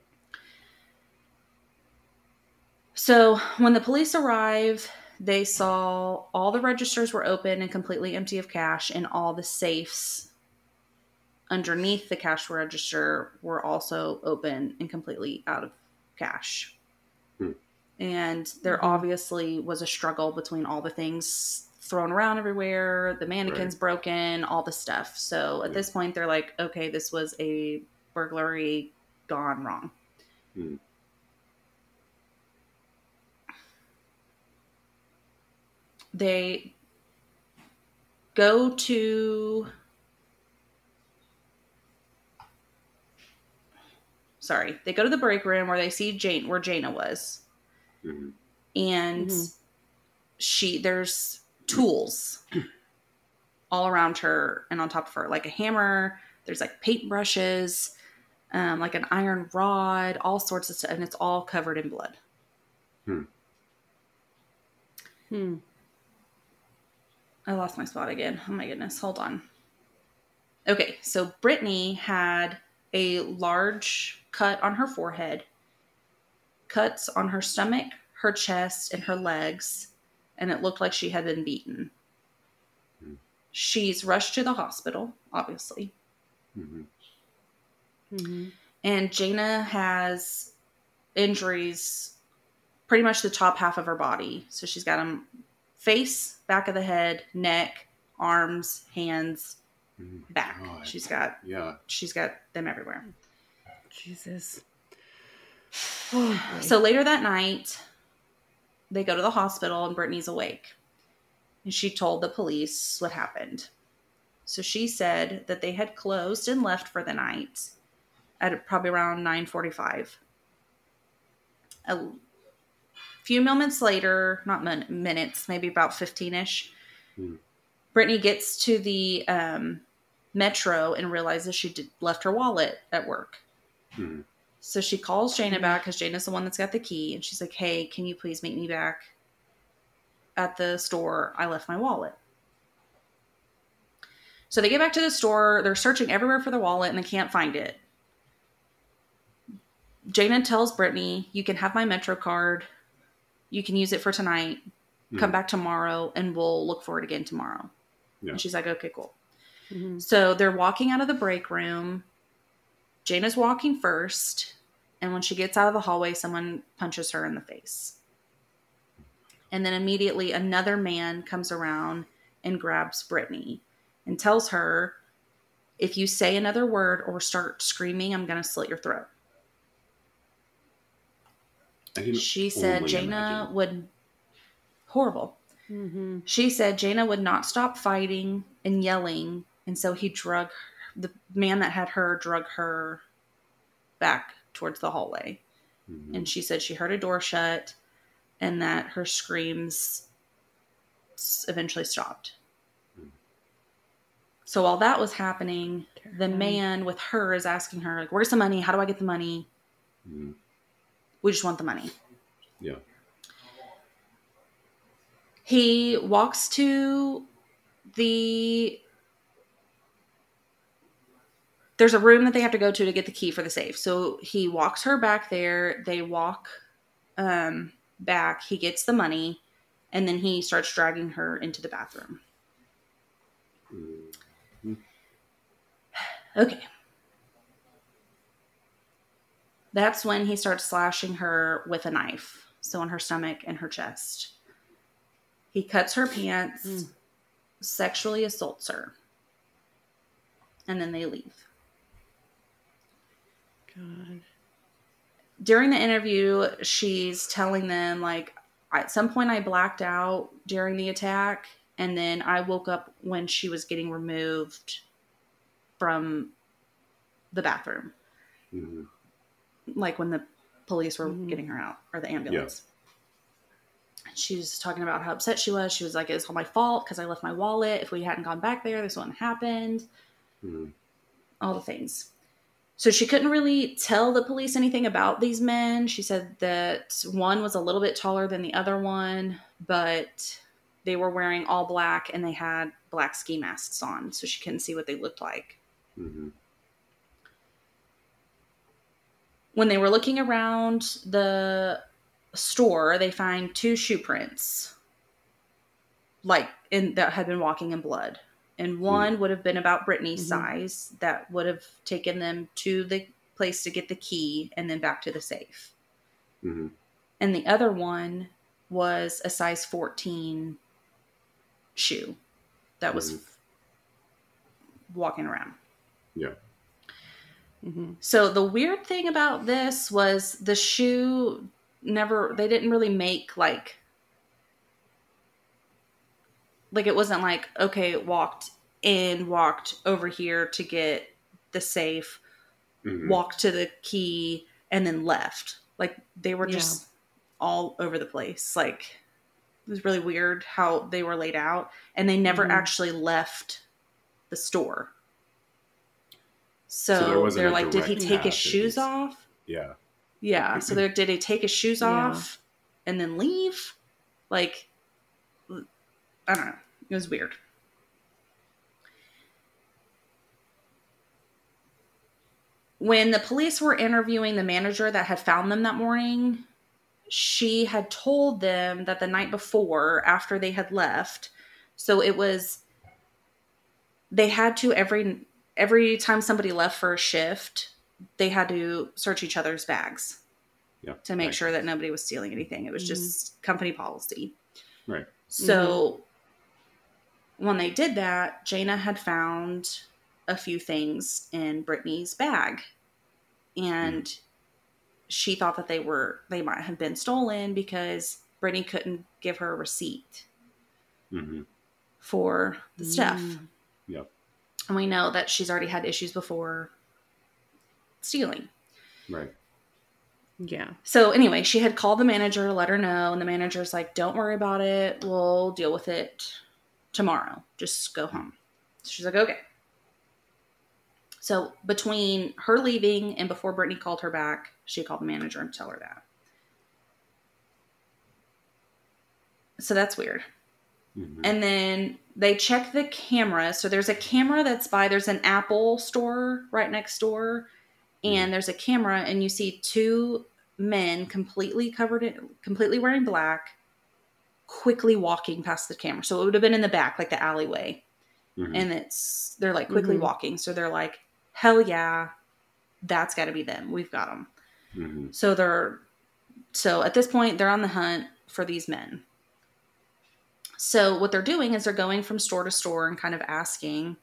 [SPEAKER 2] So when the police arrive, they saw all the registers were open and completely empty of cash, and all the safes underneath the cash register were also open and completely out of cash.
[SPEAKER 1] Hmm.
[SPEAKER 2] And there
[SPEAKER 3] Mhm.
[SPEAKER 2] obviously was a struggle between all the things thrown around everywhere, the mannequins broken, all the stuff. So at
[SPEAKER 1] Yeah.
[SPEAKER 2] this point, they're like, okay, this was a burglary gone wrong.
[SPEAKER 1] Hmm.
[SPEAKER 2] They go to sorry they go to the break room where they see jane where Jayna was
[SPEAKER 1] Mhm.
[SPEAKER 2] and
[SPEAKER 3] Mhm.
[SPEAKER 2] she there's tools all around her and on top of her like a hammer there's like paintbrushes um, like an iron rod all sorts of stuff and it's all covered in blood
[SPEAKER 3] Hmm.
[SPEAKER 2] I lost my spot again. Oh my goodness. Hold on. Okay, so Brittany had a large cut on her forehead, cuts on her stomach, her chest, and her legs, and it looked like she had been beaten.
[SPEAKER 1] Hmm.
[SPEAKER 2] She's rushed to the hospital, obviously.
[SPEAKER 1] Mhm.
[SPEAKER 3] Mhm.
[SPEAKER 2] And Jayna has injuries pretty much the top half of her body. So she's got a face, back of the head, neck, arms, hands,
[SPEAKER 1] Mhm.
[SPEAKER 2] back.
[SPEAKER 1] God.
[SPEAKER 2] She's got
[SPEAKER 1] Yeah.
[SPEAKER 2] she's got them everywhere.
[SPEAKER 3] Jesus. Oh.
[SPEAKER 2] So later that night, they go to the hospital and Brittany's awake. And she told the police what happened. So she said that they had closed and left for the night at probably around 9:45. A few moments later, not min- minutes, maybe about 15ish,
[SPEAKER 1] Hmm.
[SPEAKER 2] Brittany gets to the um, metro and realizes she did, left her wallet at work.
[SPEAKER 1] Mhm.
[SPEAKER 2] So she calls Jayna
[SPEAKER 3] Mhm.
[SPEAKER 2] back because Jayna's the one that's got the key, and she's like, "Hey, can you please meet me back at the store? I left my wallet." So they get back to the store. They're searching everywhere for the wallet, and they can't find it. Jayna tells Brittany, "You can have my Metro card. You can use it for tonight. Come
[SPEAKER 1] Mhm.
[SPEAKER 2] back tomorrow, and we'll look for it again tomorrow."
[SPEAKER 1] Yeah.
[SPEAKER 2] And she's like, "Okay, cool."
[SPEAKER 3] Mhm.
[SPEAKER 2] So they're walking out of the break room. Jayna's walking first, and when she gets out of the hallway, someone punches her in the face. And then immediately another man comes around and grabs Brittany and tells her, If you say another word or start screaming, I'm going to slit your throat. She said
[SPEAKER 1] only
[SPEAKER 2] Jayna
[SPEAKER 1] imagine.
[SPEAKER 2] would. Horrible.
[SPEAKER 3] Mhm.
[SPEAKER 2] She said Jayna would not stop fighting and yelling, and so he drug the man that had her drug her back towards the hallway.
[SPEAKER 1] Mhm.
[SPEAKER 2] And she said she heard a door shut and that her screams eventually stopped.
[SPEAKER 1] Hmm.
[SPEAKER 2] So while that was happening, the man with her is asking her, like, where's the money? How do I get the money?
[SPEAKER 1] Mhm.
[SPEAKER 2] We just want the money.
[SPEAKER 1] Yeah.
[SPEAKER 2] He walks to the there's a room that they have to go to to get the key for the safe. So he walks her back there. They walk um, back. He gets the money, and then he starts dragging her into the bathroom.
[SPEAKER 1] Mhm.
[SPEAKER 2] Okay. That's when he starts slashing her with a knife. So on her stomach and her chest. He cuts her pants,
[SPEAKER 3] Mm.
[SPEAKER 2] sexually assaults her. And then they leave.
[SPEAKER 3] God.
[SPEAKER 2] During the interview, she's telling them, like, at some point I blacked out during the attack. And then I woke up when she was getting removed from the bathroom.
[SPEAKER 1] Mhm.
[SPEAKER 2] like when the police were
[SPEAKER 3] Mhm.
[SPEAKER 2] getting her out or the ambulance. She was talking about how upset she was. She was like, "It's all my fault because I left my wallet. If we hadn't gone back there, this wouldn't have happened."
[SPEAKER 1] Mhm.
[SPEAKER 2] All the things. So she couldn't really tell the police anything about these men. She said that one was a little bit taller than the other one, but they were wearing all black and they had black ski masks on, so she couldn't see what they looked like.
[SPEAKER 1] Mhm.
[SPEAKER 2] when they were looking around the store, they find two shoe prints, like in that had been walking in blood. And one would have been about Brittany's
[SPEAKER 3] Mhm.
[SPEAKER 2] size that would have taken them to the place to get the key and then back to the safe.
[SPEAKER 1] hmm
[SPEAKER 2] And the other one was a size 14 shoe that was
[SPEAKER 1] Mhm.
[SPEAKER 2] walking around.
[SPEAKER 1] Yeah.
[SPEAKER 3] Mm-hmm.
[SPEAKER 2] So the weird thing about this was the shoe never they didn't really make like like it wasn't like okay, walked in, walked over here to get the safe,
[SPEAKER 1] hmm
[SPEAKER 2] walked to the key and then left. Like they were
[SPEAKER 3] Yeah.
[SPEAKER 2] just all over the place. Like it was really weird how they were laid out and they never
[SPEAKER 3] Mhm.
[SPEAKER 2] actually left the store. So,
[SPEAKER 1] So there
[SPEAKER 2] they're like, did he take his shoes
[SPEAKER 1] he's-
[SPEAKER 2] off?
[SPEAKER 1] Yeah.
[SPEAKER 2] Yeah. So there, did he take his shoes
[SPEAKER 3] Yeah.
[SPEAKER 2] off and then leave? Like, I don't know. It was weird. When the police were interviewing the manager that had found them that morning, she had told them that the night before, after they had left, so it was they had to every every time somebody left for a shift, they had to search each other's bags
[SPEAKER 1] Yeah.
[SPEAKER 2] to make
[SPEAKER 1] Right.
[SPEAKER 2] sure that nobody was stealing anything. It was mm-hmm. just company policy.
[SPEAKER 1] Right.
[SPEAKER 2] So mm-hmm. When they did that, Jayna had found a few things in Brittany's bag. And she thought that they were they might have been stolen because Brittany couldn't give her a receipt
[SPEAKER 1] hmm
[SPEAKER 2] for the stuff.
[SPEAKER 3] Mm.
[SPEAKER 1] Yep.
[SPEAKER 2] And we know that she's already had issues before stealing.
[SPEAKER 1] Right.
[SPEAKER 3] Yeah.
[SPEAKER 2] So anyway, she had called the manager to let her know, and the manager's like, "Don't worry about it. We'll deal with it tomorrow. Just go home." So she's like, "Okay." So between her leaving and before Brittany called her back, she called the manager and tell her that. So that's weird.
[SPEAKER 1] hmm
[SPEAKER 2] And then they check the camera. So there's a camera that's by there's an Apple store right next door, and there's a camera, and you see two men completely covered in completely wearing black, quickly walking past the camera. So it would have been in the back, like the alleyway,
[SPEAKER 1] hmm
[SPEAKER 2] and it's they're like quickly
[SPEAKER 3] Mhm.
[SPEAKER 2] walking. So they're like, hell yeah, that's got to be them. We've got them.
[SPEAKER 1] hmm
[SPEAKER 2] So they're so at this point they're on the hunt for these men. So what they're doing is they're going from store to store and kind of asking,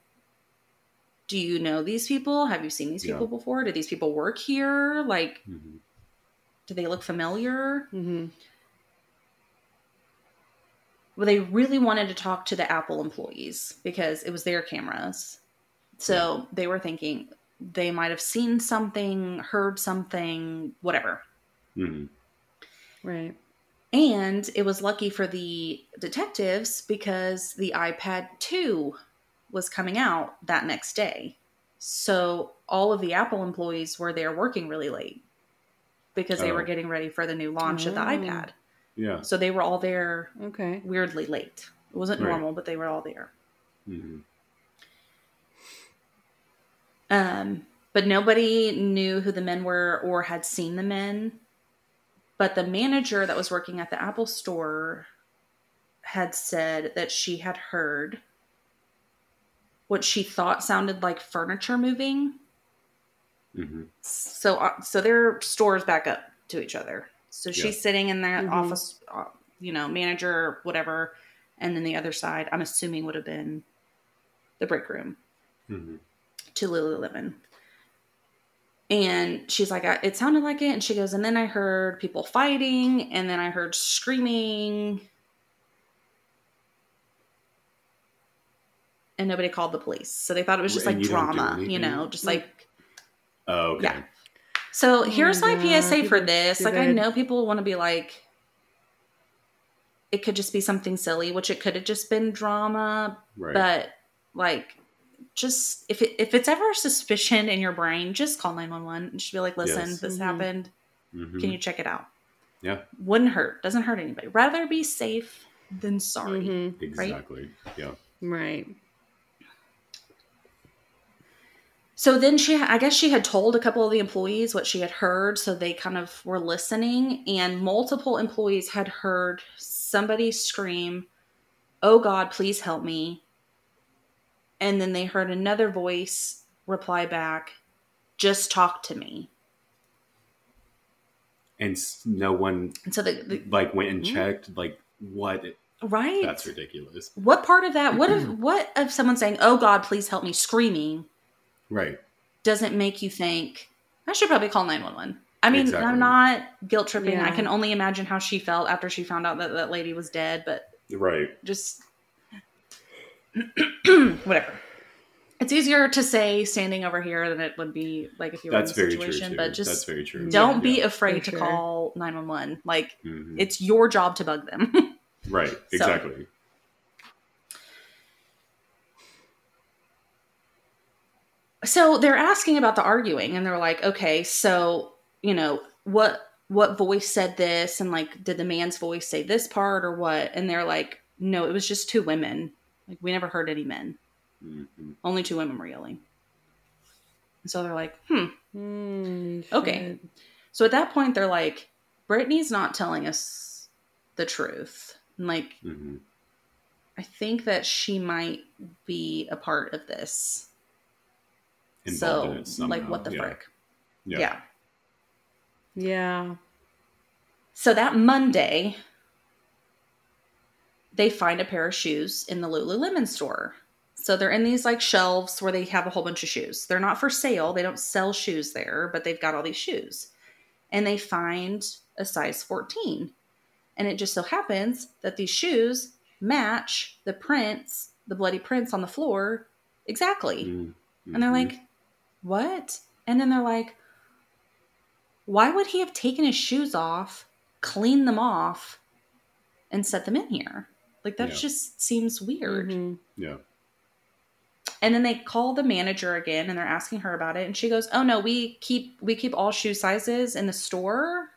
[SPEAKER 2] "Do you know these people? Have you seen these
[SPEAKER 1] Yeah.
[SPEAKER 2] people before? Do these people work here? Like,
[SPEAKER 1] hmm
[SPEAKER 2] do they look familiar?"
[SPEAKER 3] Mm-hmm.
[SPEAKER 2] Well, they really wanted to talk to the Apple employees because it was their cameras. So they were thinking they might have seen something, heard something, whatever.
[SPEAKER 1] hmm
[SPEAKER 3] Right.
[SPEAKER 2] And it was lucky for the detectives because the iPad 2 was coming out that next day. So all of the Apple employees were there working really late because they were
[SPEAKER 1] Oh.
[SPEAKER 2] getting ready for the new launch of the
[SPEAKER 3] Oh.
[SPEAKER 2] iPad.
[SPEAKER 1] Yeah.
[SPEAKER 2] So they were all there
[SPEAKER 3] Okay.
[SPEAKER 2] weirdly late. It wasn't
[SPEAKER 1] Right.
[SPEAKER 2] normal, but they were all there.
[SPEAKER 1] hmm
[SPEAKER 2] Um, but nobody knew who the men were or had seen the men. But the manager that was working at the Apple store had said that she had heard what she thought sounded like furniture moving.
[SPEAKER 1] hmm
[SPEAKER 2] So, uh, so their stores back up to each other. So
[SPEAKER 1] Yeah.
[SPEAKER 2] she's sitting in that
[SPEAKER 3] Mhm.
[SPEAKER 2] office, uh, you know, manager, whatever, and then the other side, I'm assuming would have been the break room.
[SPEAKER 1] hmm
[SPEAKER 2] to Lululemon. And she's like, "I- it sounded like it. And she goes, and then I heard people fighting, and then I heard screaming. And nobody called the police. So they thought it was just
[SPEAKER 1] And
[SPEAKER 2] like
[SPEAKER 1] you
[SPEAKER 2] drama, you
[SPEAKER 1] anything?
[SPEAKER 2] know, just like.
[SPEAKER 1] Oh, okay.
[SPEAKER 2] Yeah. So here's my
[SPEAKER 3] yeah,
[SPEAKER 2] PSA for
[SPEAKER 3] people are
[SPEAKER 2] this. Like, I know people want to be like, it could just be something silly, which it could have just been drama,
[SPEAKER 1] Right.
[SPEAKER 2] but like just if it if it's ever a suspicion in your brain just call 911 and just be like listen
[SPEAKER 1] Yes.
[SPEAKER 2] this
[SPEAKER 3] Mhm.
[SPEAKER 2] happened
[SPEAKER 1] Mhm.
[SPEAKER 2] can you check it out
[SPEAKER 1] Yeah.
[SPEAKER 2] wouldn't hurt doesn't hurt anybody rather be safe than sorry
[SPEAKER 3] Mhm.
[SPEAKER 1] Exactly. Yeah.
[SPEAKER 3] Right.
[SPEAKER 2] So then she i guess she had told a couple of the employees what she had heard so they kind of were listening and multiple employees had heard somebody scream oh god please help me And then they heard another voice reply back, just talk to me.
[SPEAKER 1] And no one
[SPEAKER 2] And so the, the
[SPEAKER 1] like went and
[SPEAKER 3] Mm.
[SPEAKER 1] checked. Like what?
[SPEAKER 2] right.
[SPEAKER 1] That's ridiculous.
[SPEAKER 2] what part of that, what if, what of someone saying, oh God, please help me, screaming,
[SPEAKER 1] Right.
[SPEAKER 2] doesn't make you think, I should probably call 911? I mean,
[SPEAKER 1] Exactly.
[SPEAKER 2] I'm not guilt tripping. I can only imagine how she felt after she found out that that lady was dead, but
[SPEAKER 1] Right.
[SPEAKER 2] just whatever. It's easier to say standing over here than it would be like if you were
[SPEAKER 1] That's
[SPEAKER 2] in the
[SPEAKER 1] very true.
[SPEAKER 2] situation.
[SPEAKER 1] Too.
[SPEAKER 2] But
[SPEAKER 1] That's
[SPEAKER 2] just
[SPEAKER 1] very true.
[SPEAKER 2] don't
[SPEAKER 3] Yeah.
[SPEAKER 2] be
[SPEAKER 1] Yeah.
[SPEAKER 2] afraid
[SPEAKER 3] For
[SPEAKER 2] to
[SPEAKER 3] sure.
[SPEAKER 2] call nine one one. Like
[SPEAKER 1] Mhm.
[SPEAKER 2] it's your job to bug them.
[SPEAKER 1] right. Exactly.
[SPEAKER 2] so they're asking about the arguing, and they're like, okay, so you know what what voice said this, and like did the man's voice say this part or what? And they're like, no, it was just two women. Like we never heard any men.
[SPEAKER 1] Mhm.
[SPEAKER 2] Only two women were yelling. And so they're like, hmm.
[SPEAKER 3] Hmm,
[SPEAKER 2] Okay. So at that point, they're like, Brittany's not telling us the truth. And like,
[SPEAKER 1] Mhm.
[SPEAKER 2] I think that she might be a part of this.
[SPEAKER 1] Involved
[SPEAKER 2] so,
[SPEAKER 1] in it
[SPEAKER 2] like, what the
[SPEAKER 1] yeah.
[SPEAKER 2] frick?
[SPEAKER 1] Yeah.
[SPEAKER 2] yeah.
[SPEAKER 3] Yeah.
[SPEAKER 2] So that Monday, they find a pair of shoes in the Lululemon store. So they're in these like shelves where they have a whole bunch of shoes. They're not for sale. They don't sell shoes there, but they've got all these shoes. And they find a size 14. And it just so happens that these shoes match the prints, the bloody prints on the floor exactly.
[SPEAKER 1] Mhm.
[SPEAKER 2] And they're
[SPEAKER 1] Mhm.
[SPEAKER 2] like, what? And then they're like, why would he have taken his shoes off, cleaned them off, and set them in here? Like, that
[SPEAKER 1] Yeah.
[SPEAKER 2] just seems weird.
[SPEAKER 3] Mhm.
[SPEAKER 1] yeah.
[SPEAKER 2] And then they call the manager again and they're asking her about it. And she goes, oh no, we keep, we keep all shoe sizes in the store.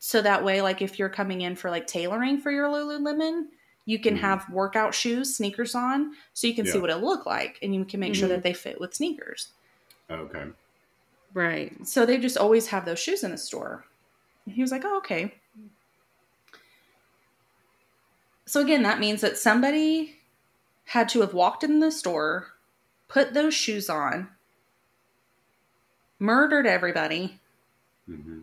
[SPEAKER 2] So that way, like, if you're coming in for like tailoring for your Lululemon, you can
[SPEAKER 1] Mhm.
[SPEAKER 2] have workout shoes, sneakers on, so you can see what it look like and you can make sure
[SPEAKER 3] Mhm.
[SPEAKER 2] that they fit with sneakers.
[SPEAKER 1] Okay.
[SPEAKER 3] Right.
[SPEAKER 2] So they just always have those shoes in the store. And he was like, oh, okay. So again, that means that somebody had to have walked in the store, put those shoes on, murdered everybody,
[SPEAKER 1] hmm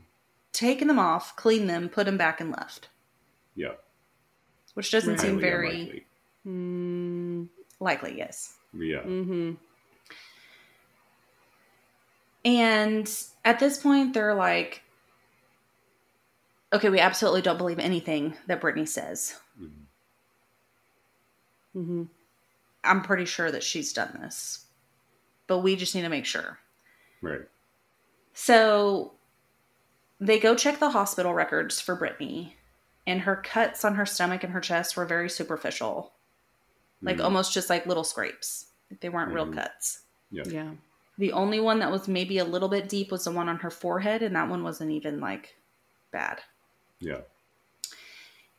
[SPEAKER 2] taken them off, cleaned them, put them back, and left.
[SPEAKER 1] Yeah.
[SPEAKER 2] Which doesn't
[SPEAKER 3] Right.
[SPEAKER 2] seem very
[SPEAKER 1] unlikely.
[SPEAKER 3] Mm,
[SPEAKER 2] likely, yes.
[SPEAKER 1] Yeah.
[SPEAKER 3] hmm
[SPEAKER 2] And at this point, they're like, okay, we absolutely don't believe anything that Brittany says.
[SPEAKER 1] Mhm.
[SPEAKER 3] hmm
[SPEAKER 2] I'm pretty sure that she's done this, but we just need to make sure.
[SPEAKER 1] Right.
[SPEAKER 2] So they go check the hospital records for Brittany, and her cuts on her stomach and her chest were very superficial, like
[SPEAKER 1] Mhm.
[SPEAKER 2] almost just like little scrapes. They weren't real
[SPEAKER 1] Mhm.
[SPEAKER 2] cuts.
[SPEAKER 3] Yeah.
[SPEAKER 2] The only one that was maybe a little bit deep was the one on her forehead, and that one wasn't even like bad.
[SPEAKER 1] Yeah.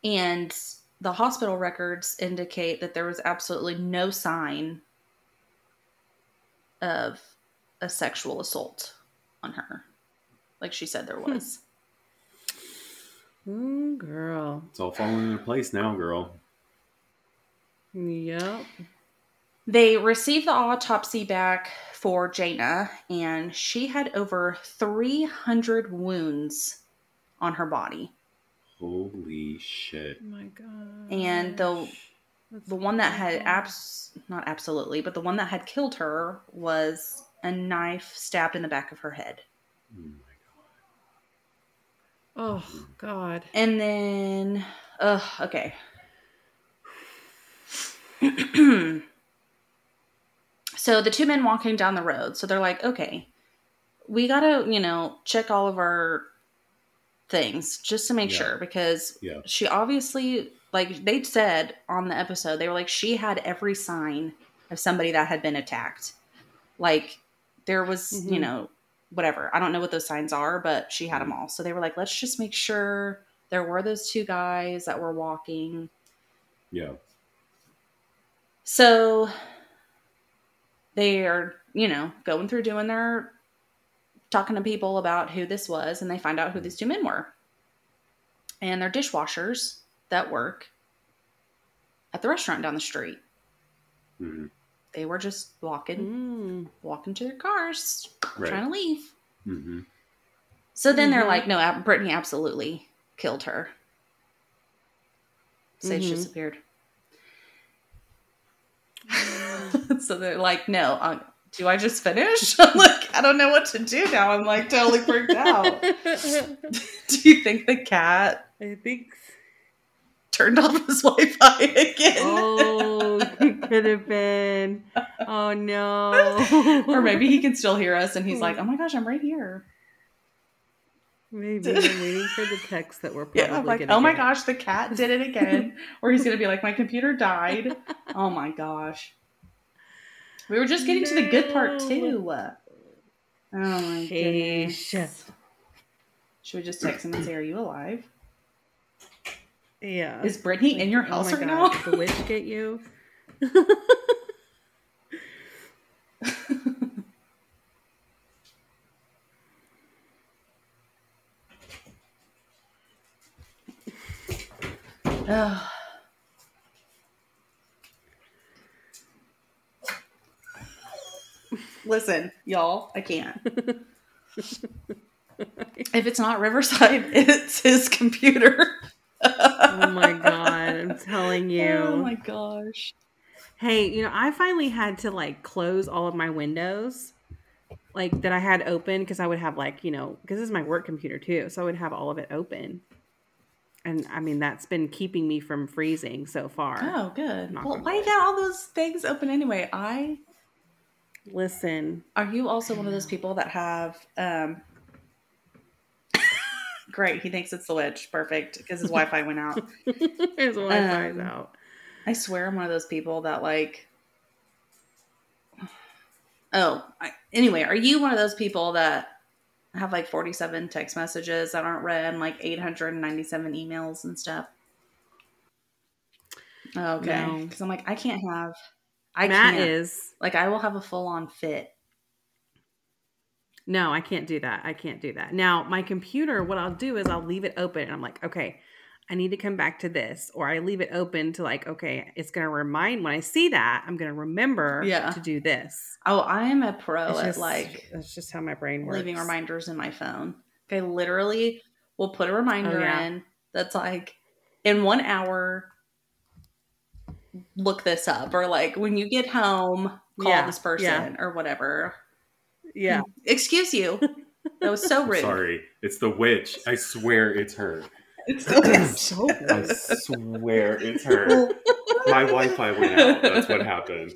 [SPEAKER 2] And the hospital records indicate that there was absolutely no sign of a sexual assault on her. Like she said there was.
[SPEAKER 3] Mm, girl.
[SPEAKER 1] It's all falling into place now, girl.
[SPEAKER 3] Yep.
[SPEAKER 2] They received the autopsy back for Jayna, and she had over 300 wounds on her body.
[SPEAKER 1] Holy shit.
[SPEAKER 3] Oh my god.
[SPEAKER 2] And the the one that had abs not absolutely, but the one that had killed her was a knife stabbed in the back of her head.
[SPEAKER 1] Oh my
[SPEAKER 3] Oh god.
[SPEAKER 2] And then uh okay. so the two men walking down the road, so they're like, okay, we gotta, you know, check all of our things just to make
[SPEAKER 1] Yeah.
[SPEAKER 2] sure because
[SPEAKER 1] Yeah.
[SPEAKER 2] she obviously like they said on the episode, they were like, she had every sign of somebody that had been attacked. Like there was, you
[SPEAKER 3] Mhm.
[SPEAKER 2] know, whatever. I don't know what those signs are, but she had them all. So they were like, let's just make sure there were those two guys that were walking.
[SPEAKER 1] Yeah.
[SPEAKER 2] So they are, you know, going through doing their talking to people about who this was, and they find out who these two men were. And they're dishwashers that work at the restaurant down the street.
[SPEAKER 1] hmm
[SPEAKER 2] they were just walking
[SPEAKER 3] Mm.
[SPEAKER 2] walking to their cars
[SPEAKER 1] Right.
[SPEAKER 2] trying to leave.
[SPEAKER 1] hmm
[SPEAKER 2] So then they're
[SPEAKER 3] Mhm.
[SPEAKER 2] like, no, Brittany absolutely killed her. Sage
[SPEAKER 3] Mhm.
[SPEAKER 2] disappeared. so they're like, no, uh, do I just finish? I'm like, I don't know what to do now. I'm like totally freaked out. do you think the cat
[SPEAKER 3] I think.
[SPEAKER 2] turned off his Wi-Fi again?
[SPEAKER 3] Oh, could have been. Oh no.
[SPEAKER 2] or maybe he can still hear us and he's like, oh my gosh, I'm right here.
[SPEAKER 3] Maybe I'm waiting for the text that we're probably
[SPEAKER 2] Yeah, like, oh my
[SPEAKER 3] get.
[SPEAKER 2] gosh, the cat did it again. or he's gonna be like, my computer died. Oh my gosh. We were just getting to the good part too. Oh my goodness. Should we just text him and say, Are you alive?
[SPEAKER 3] Yeah.
[SPEAKER 2] Is Brittany in your
[SPEAKER 3] Oh
[SPEAKER 2] house
[SPEAKER 3] my
[SPEAKER 2] right
[SPEAKER 3] God,
[SPEAKER 2] now?
[SPEAKER 3] Did the witch get you?
[SPEAKER 2] Ugh. Listen, y'all, I can't. if it's not Riverside, it's his computer.
[SPEAKER 3] oh my god, I'm telling you.
[SPEAKER 2] Oh my gosh.
[SPEAKER 3] Hey, you know, I finally had to like close all of my windows like that I had open because I would have like, you know, because this is my work computer too. So I would have all of it open. And I mean, that's been keeping me from freezing so far.
[SPEAKER 2] Oh, good. Well, why you got all those things open anyway? I
[SPEAKER 3] Listen,
[SPEAKER 2] are you also one of those people that have um Great, he thinks it's the witch. Perfect, because his Wi-Fi went out.
[SPEAKER 3] his Wi-Fi's
[SPEAKER 2] Um,
[SPEAKER 3] out.
[SPEAKER 2] I swear I'm one of those people that like. Oh, I, anyway, are you one of those people that have like 47 text messages that aren't read and like 897 emails and stuff? Okay,
[SPEAKER 3] No.
[SPEAKER 2] because I'm like I can't have. I
[SPEAKER 3] Matt
[SPEAKER 2] can't.
[SPEAKER 3] is
[SPEAKER 2] like I will have a full on fit.
[SPEAKER 3] no, I can't do that. I can't do that. Now, my computer, what I'll do is I'll leave it open and I'm like, okay, I need to come back to this. Or I leave it open to like, okay, it's gonna remind when I see that, I'm gonna remember
[SPEAKER 2] Yeah.
[SPEAKER 3] to do this.
[SPEAKER 2] Oh, I am a pro
[SPEAKER 3] It's
[SPEAKER 2] at
[SPEAKER 3] just
[SPEAKER 2] like
[SPEAKER 3] that's just how my brain works.
[SPEAKER 2] leaving reminders in my phone. I literally will put a reminder
[SPEAKER 3] Oh, yeah.
[SPEAKER 2] in that's like in one hour look this up or like when you get home call
[SPEAKER 3] Yeah,
[SPEAKER 2] this person
[SPEAKER 3] yeah.
[SPEAKER 2] or whatever.
[SPEAKER 3] Yeah.
[SPEAKER 2] Excuse you. That was so rude.
[SPEAKER 1] Sorry, it's the witch. I swear it's her.
[SPEAKER 2] It's
[SPEAKER 3] so
[SPEAKER 1] I swear it's her. My Wi-Fi went out. That's what happened.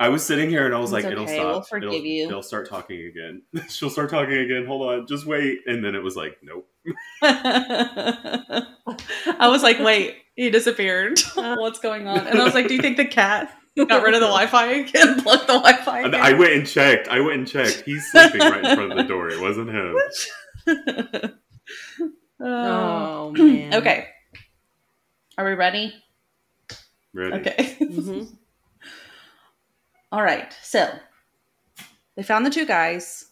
[SPEAKER 1] I was sitting here and I was
[SPEAKER 2] It's
[SPEAKER 1] like, "It'll stop.
[SPEAKER 2] we'll forgive
[SPEAKER 1] it'll,
[SPEAKER 2] you."
[SPEAKER 1] It'll start talking again. She'll start talking again. Hold on, just wait." And then it was like, "Nope."
[SPEAKER 2] I was like, wait, he disappeared. What's going on? And I was like, do you think the cat got rid of the Wi-Fi again? Plugged the Wi-Fi again?
[SPEAKER 1] I went and checked. I went and checked. He's sleeping right in front of the door. It wasn't him.
[SPEAKER 2] Oh.
[SPEAKER 3] Oh man.
[SPEAKER 2] Okay. Are we ready?
[SPEAKER 1] Ready?
[SPEAKER 2] Okay.
[SPEAKER 3] Mhm.
[SPEAKER 2] All right. So they found the two guys.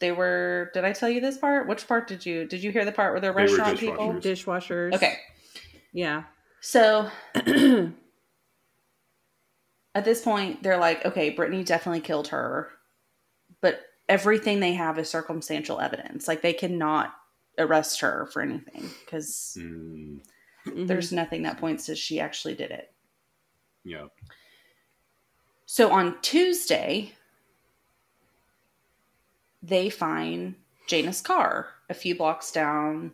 [SPEAKER 2] They were. Did I tell you this part? Which part did you? Did you hear the part where they're
[SPEAKER 1] They were
[SPEAKER 2] restaurant people?
[SPEAKER 1] dishwashers.
[SPEAKER 3] Dishwashers.
[SPEAKER 2] Okay.
[SPEAKER 3] Yeah.
[SPEAKER 2] So at this point, they're like, okay, Brittany definitely killed her, but everything they have is circumstantial evidence. Like they cannot arrest her for anything because
[SPEAKER 1] Mm,
[SPEAKER 2] there's nothing that points to she actually did it.
[SPEAKER 1] yeah.
[SPEAKER 2] So on Tuesday, they find Jayna's car a few blocks down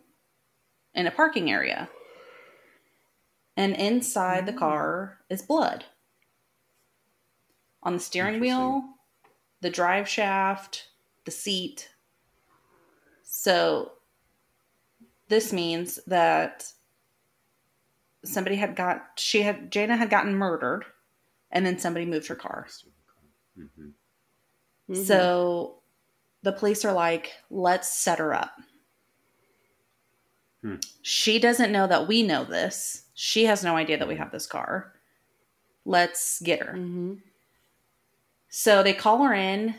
[SPEAKER 2] in a parking area. And inside the
[SPEAKER 3] Mm.
[SPEAKER 2] car is blood. On the steering wheel, the drive shaft, the seat. So this means that somebody had got she had Jayna had gotten murdered and then somebody moved her car.
[SPEAKER 1] hmm
[SPEAKER 3] Mhm.
[SPEAKER 2] So the police are like, let's set her up.
[SPEAKER 1] Hmm.
[SPEAKER 2] She doesn't know that we know this. She has no idea that we have this car. Let's get her.
[SPEAKER 3] Mhm.
[SPEAKER 2] So they call her in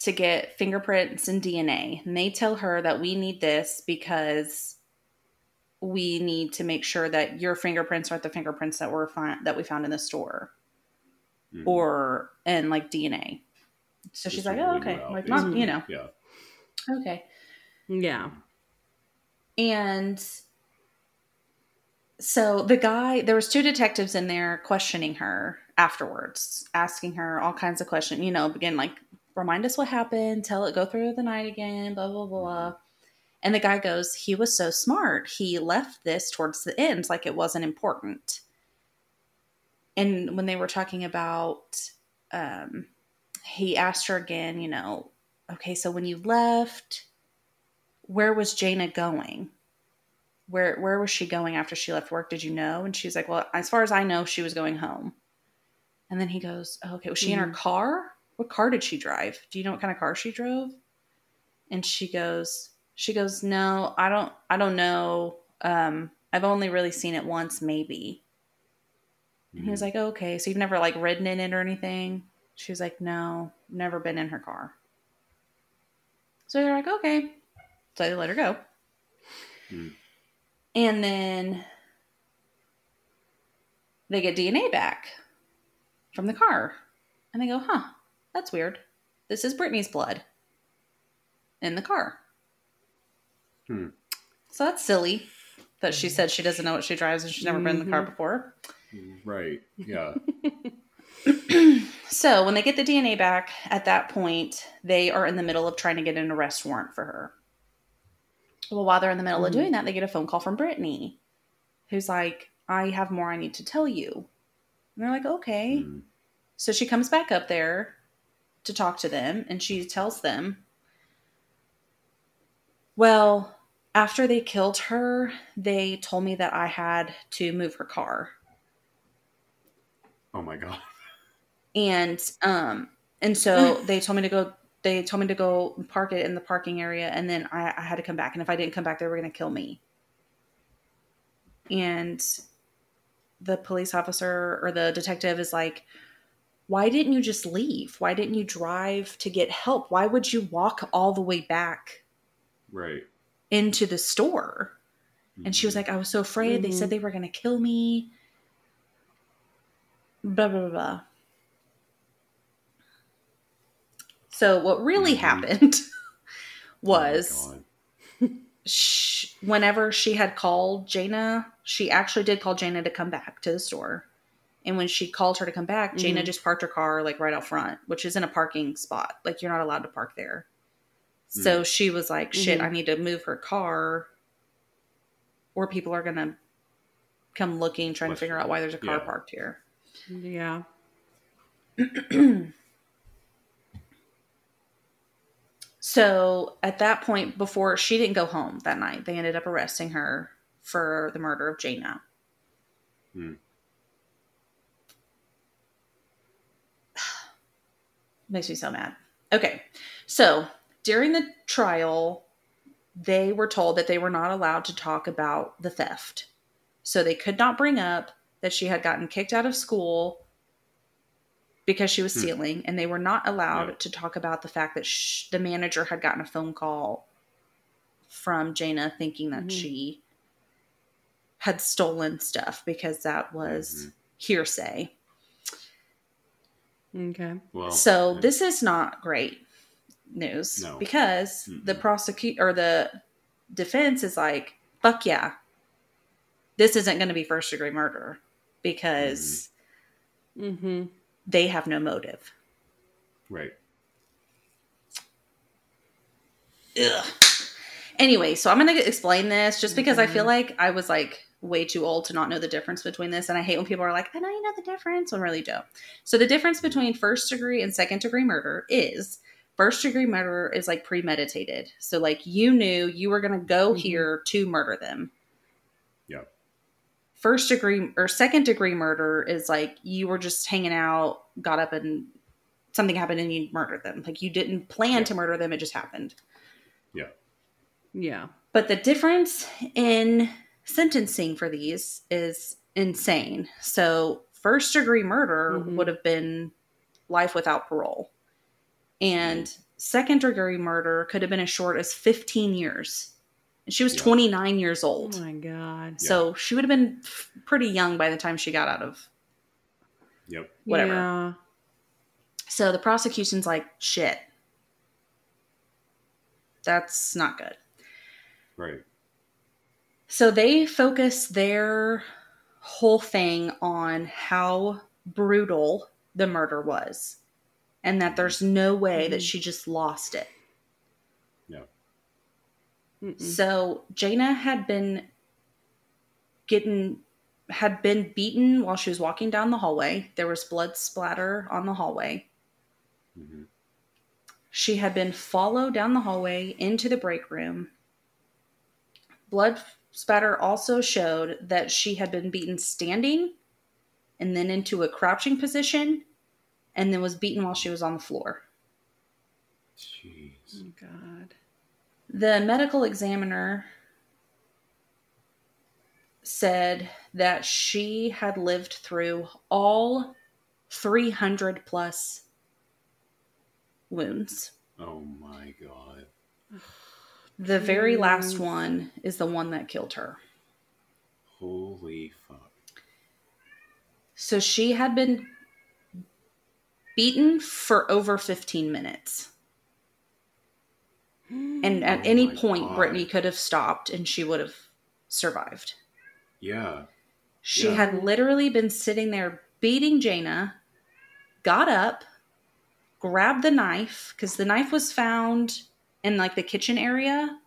[SPEAKER 2] to get fingerprints and DNA. And they tell her that we need this because we need to make sure that your fingerprints aren't the fingerprints that were found that we found in the store
[SPEAKER 1] Mhm.
[SPEAKER 2] or and like DNA. So she's like, oh, okay, like not, you know,
[SPEAKER 1] Yeah.
[SPEAKER 2] okay.
[SPEAKER 3] Yeah.
[SPEAKER 2] And so the guy, there was two detectives in there questioning her afterwards, asking her all kinds of questions. You know, begin like, remind us what happened, tell it, go through the night again, blah blah blah. And the guy goes, he was so smart. He left this towards the end, like it wasn't important. And when they were talking about, um, he asked her again, you know, okay, so when you left, where was Jayna going? Where where was she going after she left work? Did you know? And she's like, Well, as far as I know, she was going home. And then he goes, oh, Okay, was she in her
[SPEAKER 3] Mhm.
[SPEAKER 2] car? What car did she drive? Do you know what kind of car she drove? And she goes, She goes, No, I don't I don't know. Um, I've only really seen it once, maybe. And he was
[SPEAKER 1] Mhm.
[SPEAKER 2] like, Okay, so you've never like ridden in it or anything? She was like, No, never been in her car. So they're like, Okay. So they let her go.
[SPEAKER 1] Hmm.
[SPEAKER 2] And then they get DNA back from the car. And they go, huh, that's weird. This is Brittany's blood in the car.
[SPEAKER 1] Hmm.
[SPEAKER 2] So that's silly that she said she doesn't know what she drives and she's never been in the car
[SPEAKER 3] Mhm.
[SPEAKER 2] before.
[SPEAKER 1] Right. Yeah.
[SPEAKER 2] So when they get the DNA back, at that point, they are in the middle of trying to get an arrest warrant for her. Well, while they're in the middle of
[SPEAKER 3] Mhm.
[SPEAKER 2] doing that, they get a phone call from Brittany, who's like, I have more I need to tell you. And they're like, okay.
[SPEAKER 1] Mm.
[SPEAKER 2] So she comes back up there to talk to them and she tells them, Well, after they killed her, they told me that I had to move her car.
[SPEAKER 1] Oh my god.
[SPEAKER 2] and um and so they told me to go they told me to go park it in the parking area and then I, I had to come back and if i didn't come back they were going to kill me and the police officer or the detective is like why didn't you just leave why didn't you drive to get help why would you walk all the way back
[SPEAKER 1] Right.
[SPEAKER 2] into the store and she was
[SPEAKER 1] Mhm.
[SPEAKER 2] like, I was so afraid. They said they were going to kill me. Blah, blah, blah, blah. So, what really
[SPEAKER 1] Mhm.
[SPEAKER 2] happened
[SPEAKER 1] Oh
[SPEAKER 2] was
[SPEAKER 1] God.
[SPEAKER 2] sh- whenever she had called Jayna, she actually did call Jayna to come back to the store. And when she called her to come back, Jayna
[SPEAKER 3] Mhm.
[SPEAKER 2] just parked her car like right out front, which is in a parking spot. Like you're not allowed to park there. So she was like, shit. I need to move her car or people are going to come looking, trying to figure out why there's a car
[SPEAKER 1] Yeah.
[SPEAKER 2] parked here.
[SPEAKER 3] Yeah.
[SPEAKER 2] So at that point, before she didn't go home that night, they ended up arresting her for the murder of Jayna.
[SPEAKER 1] Hmm.
[SPEAKER 2] Makes me so mad. Okay. So during the trial, they were told that they were not allowed to talk about the theft. So they could not bring up that she had gotten kicked out of school because she was
[SPEAKER 1] Hmm.
[SPEAKER 2] stealing, and they were not allowed
[SPEAKER 1] Yeah.
[SPEAKER 2] to talk about the fact that sh- the manager had gotten a phone call from Jayna thinking that
[SPEAKER 3] Mhm.
[SPEAKER 2] she had stolen stuff because that was
[SPEAKER 1] Mhm.
[SPEAKER 2] hearsay.
[SPEAKER 3] Okay.
[SPEAKER 1] Well,
[SPEAKER 2] So
[SPEAKER 1] I-
[SPEAKER 2] this is not great news
[SPEAKER 1] No.
[SPEAKER 2] because the
[SPEAKER 1] Mm-mm.
[SPEAKER 2] prosecute or the defense is like, fuck yeah, this isn't going to be first degree murder because
[SPEAKER 3] Mm-hmm.
[SPEAKER 2] they have no motive.
[SPEAKER 1] right.
[SPEAKER 2] Ugh. Anyway, so I'm going to explain this just because I feel
[SPEAKER 3] Mhm.
[SPEAKER 2] like I was like way too old to not know the difference between this. And I hate when people are like, I know you know the difference when really don't. So the difference between first degree and second degree murder is first degree murder is like premeditated. So like you knew you were going to go
[SPEAKER 3] Mhm.
[SPEAKER 2] here to murder them.
[SPEAKER 1] Yep.
[SPEAKER 2] First degree or second degree murder is like you were just hanging out, got up and something happened and you murdered them. Like you didn't plan
[SPEAKER 1] Yeah.
[SPEAKER 2] to murder them, it just happened.
[SPEAKER 3] Yeah. Yeah.
[SPEAKER 2] But the difference in sentencing for these is insane. So, first degree murder
[SPEAKER 3] Mhm.
[SPEAKER 2] would have been life without parole. And second degree murder could have been as short as 15 years. And she was
[SPEAKER 1] Yeah.
[SPEAKER 2] 29 years old.
[SPEAKER 3] Oh my god.
[SPEAKER 2] So she would have been pretty young by the time she got out of.
[SPEAKER 1] Yep.
[SPEAKER 2] Whatever.
[SPEAKER 3] Yeah.
[SPEAKER 2] So the prosecution's like, shit. That's not good.
[SPEAKER 1] Right.
[SPEAKER 2] So they focus their whole thing on how brutal the murder was and that there's no way that
[SPEAKER 3] Mhm.
[SPEAKER 2] she just lost it.
[SPEAKER 1] Yeah.
[SPEAKER 3] Mm-mm.
[SPEAKER 2] So Jayna had been getting had been beaten while she was walking down the hallway. There was blood splatter on the hallway.
[SPEAKER 1] hmm
[SPEAKER 2] She had been followed down the hallway into the break room. Blood spatter also showed that she had been beaten standing and then into a crouching position and then was beaten while she was on the floor.
[SPEAKER 1] Jeez.
[SPEAKER 3] Oh god.
[SPEAKER 2] The medical examiner said that she had lived through all 300 plus wounds.
[SPEAKER 1] Oh my god.
[SPEAKER 2] The very last one is the one that killed her.
[SPEAKER 1] Holy fuck.
[SPEAKER 2] So she had been beaten for over 15 minutes. And at
[SPEAKER 1] Oh
[SPEAKER 2] any point,
[SPEAKER 1] God.
[SPEAKER 2] Brittany could have stopped and she would have survived.
[SPEAKER 1] Yeah.
[SPEAKER 2] She
[SPEAKER 1] Yeah.
[SPEAKER 2] had literally been sitting there beating Jayna, got up, grabbed the knife, because the knife was found in like the kitchen area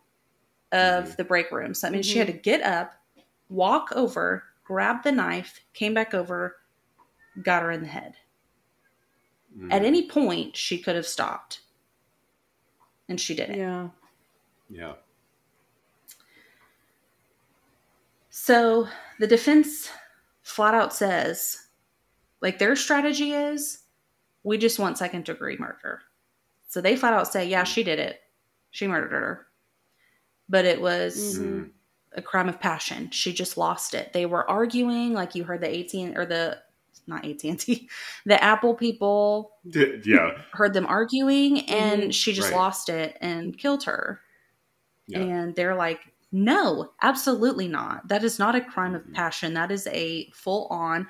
[SPEAKER 2] of
[SPEAKER 1] Mhm.
[SPEAKER 2] the break room. So that means she had to get up, walk over, grab the knife, came back over, got her in the head.
[SPEAKER 1] Mhm.
[SPEAKER 2] At any point, she could have stopped. And she didn't.
[SPEAKER 3] Yeah.
[SPEAKER 1] Yeah.
[SPEAKER 2] So the defense flat out says, like their strategy is, we just want second degree murder. So they flat out say, yeah, she did it. She murdered her. But it was
[SPEAKER 3] Mhm.
[SPEAKER 1] Mhm.
[SPEAKER 2] a crime of passion. She just lost it. They were arguing, like you heard the 18 or the not AT&T, the Apple people
[SPEAKER 1] D- Yeah.
[SPEAKER 2] heard them arguing, and
[SPEAKER 3] Mhm.
[SPEAKER 2] she just
[SPEAKER 1] Right.
[SPEAKER 2] lost it and killed her.
[SPEAKER 1] Yeah.
[SPEAKER 2] And they're like, no, absolutely not. That is not a crime of
[SPEAKER 1] Mhm.
[SPEAKER 2] passion. That is a full on.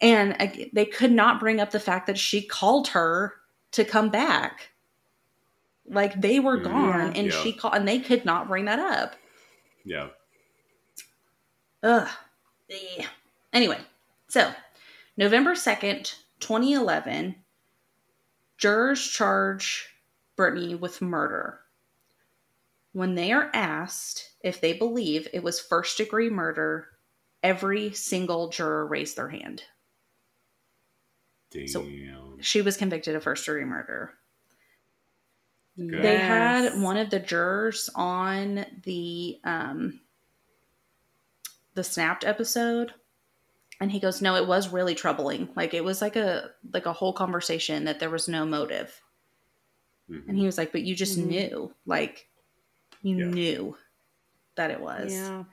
[SPEAKER 2] And ag- they could not bring up the fact that she called her to come back. Like they were
[SPEAKER 1] Mhm.
[SPEAKER 2] gone, and
[SPEAKER 1] Yeah.
[SPEAKER 2] she called, and they could not bring that up.
[SPEAKER 1] Yeah.
[SPEAKER 2] Ugh. Eh. Anyway, so November 2nd, 2011, jurors charge Brittany with murder. When they are asked if they believe it was first degree murder, every single juror raised their hand.
[SPEAKER 1] Damn.
[SPEAKER 2] So- She was convicted of first degree murder. They had one of the jurors on the um the snapped episode and he goes no it was really troubling like it was like a like a whole conversation that there was no motive
[SPEAKER 1] Mhm.
[SPEAKER 2] and he was like but you just
[SPEAKER 3] Mhm.
[SPEAKER 2] knew like you
[SPEAKER 1] Yeah.
[SPEAKER 2] knew that it was
[SPEAKER 3] Yeah.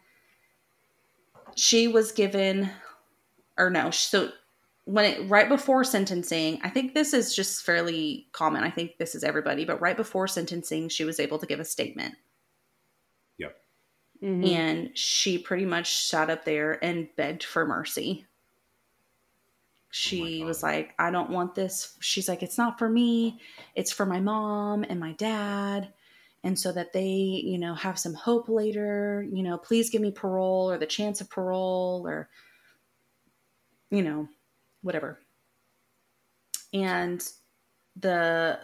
[SPEAKER 2] she was given or no so when it right before sentencing i think this is just fairly common i think this is everybody but right before sentencing she was able to give a statement
[SPEAKER 3] Mhm.
[SPEAKER 2] and she pretty much sat up there and begged for mercy. She
[SPEAKER 1] God.
[SPEAKER 2] was like i don't want this. She's like it's not for me. It's for my mom and my dad. And so that they you know have some hope later you know please give me parole or the chance of parole or you know whatever. And the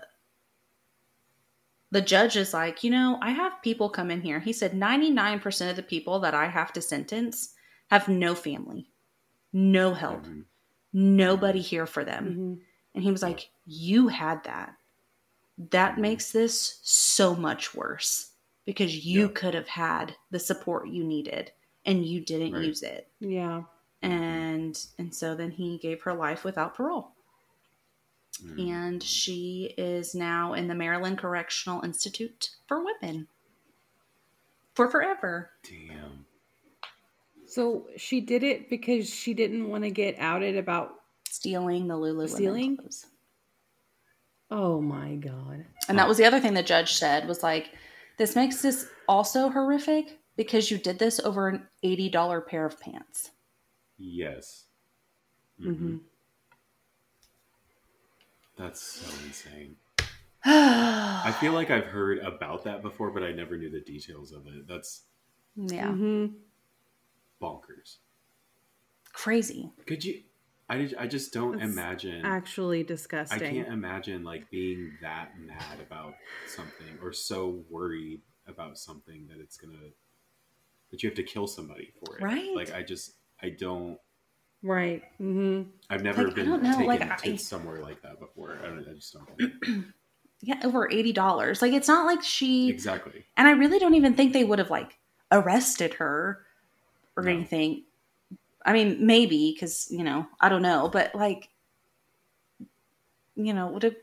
[SPEAKER 2] the judge is like, you know, I have people come in here. He said 99% of the people that I have to sentence have no family, no help,
[SPEAKER 1] Mhm.
[SPEAKER 2] nobody here for them.
[SPEAKER 3] Mhm.
[SPEAKER 2] And he was like, You had that. That
[SPEAKER 1] Mhm.
[SPEAKER 2] makes this so much worse because you
[SPEAKER 1] Yeah.
[SPEAKER 2] could have had the support you needed and you didn't
[SPEAKER 1] Right.
[SPEAKER 2] use it.
[SPEAKER 3] Yeah.
[SPEAKER 2] And and so then he gave her life without parole.
[SPEAKER 1] Mhm.
[SPEAKER 2] And she is now in the Maryland Correctional Institute for Women for forever.
[SPEAKER 1] Damn.
[SPEAKER 3] So she did it because she didn't want to get outed about.
[SPEAKER 2] Stealing the Lululemon
[SPEAKER 3] Stealing?
[SPEAKER 2] clothes.
[SPEAKER 3] Oh my god.
[SPEAKER 2] And that was the other thing the judge said was like, This makes this also horrific because you did this over an $80 pair of pants.
[SPEAKER 1] Yes.
[SPEAKER 3] hmm
[SPEAKER 1] Mhm. That's so insane. I feel like I've heard about that before, but I never knew the details of it. That's
[SPEAKER 3] hmm
[SPEAKER 1] bonkers.
[SPEAKER 2] Crazy.
[SPEAKER 1] Could you? I, I just don't
[SPEAKER 3] That's
[SPEAKER 1] imagine.
[SPEAKER 3] Actually disgusting.
[SPEAKER 1] I can't imagine like being that mad about something or so worried about something that it's gonna that you have to kill somebody for it.
[SPEAKER 2] Right.
[SPEAKER 1] Like I just I don't.
[SPEAKER 3] Right. hmm
[SPEAKER 1] I've never
[SPEAKER 2] Like,
[SPEAKER 1] been taken
[SPEAKER 2] like,
[SPEAKER 1] to
[SPEAKER 2] I-
[SPEAKER 1] somewhere like that before. I, don't, I just don't.
[SPEAKER 2] Yeah, over $80. Like it's not like she
[SPEAKER 1] exactly.
[SPEAKER 2] and I really don't even think they would have like arrested her or
[SPEAKER 1] No.
[SPEAKER 2] anything. I mean, maybe because you know I don't know, but like, you know, would have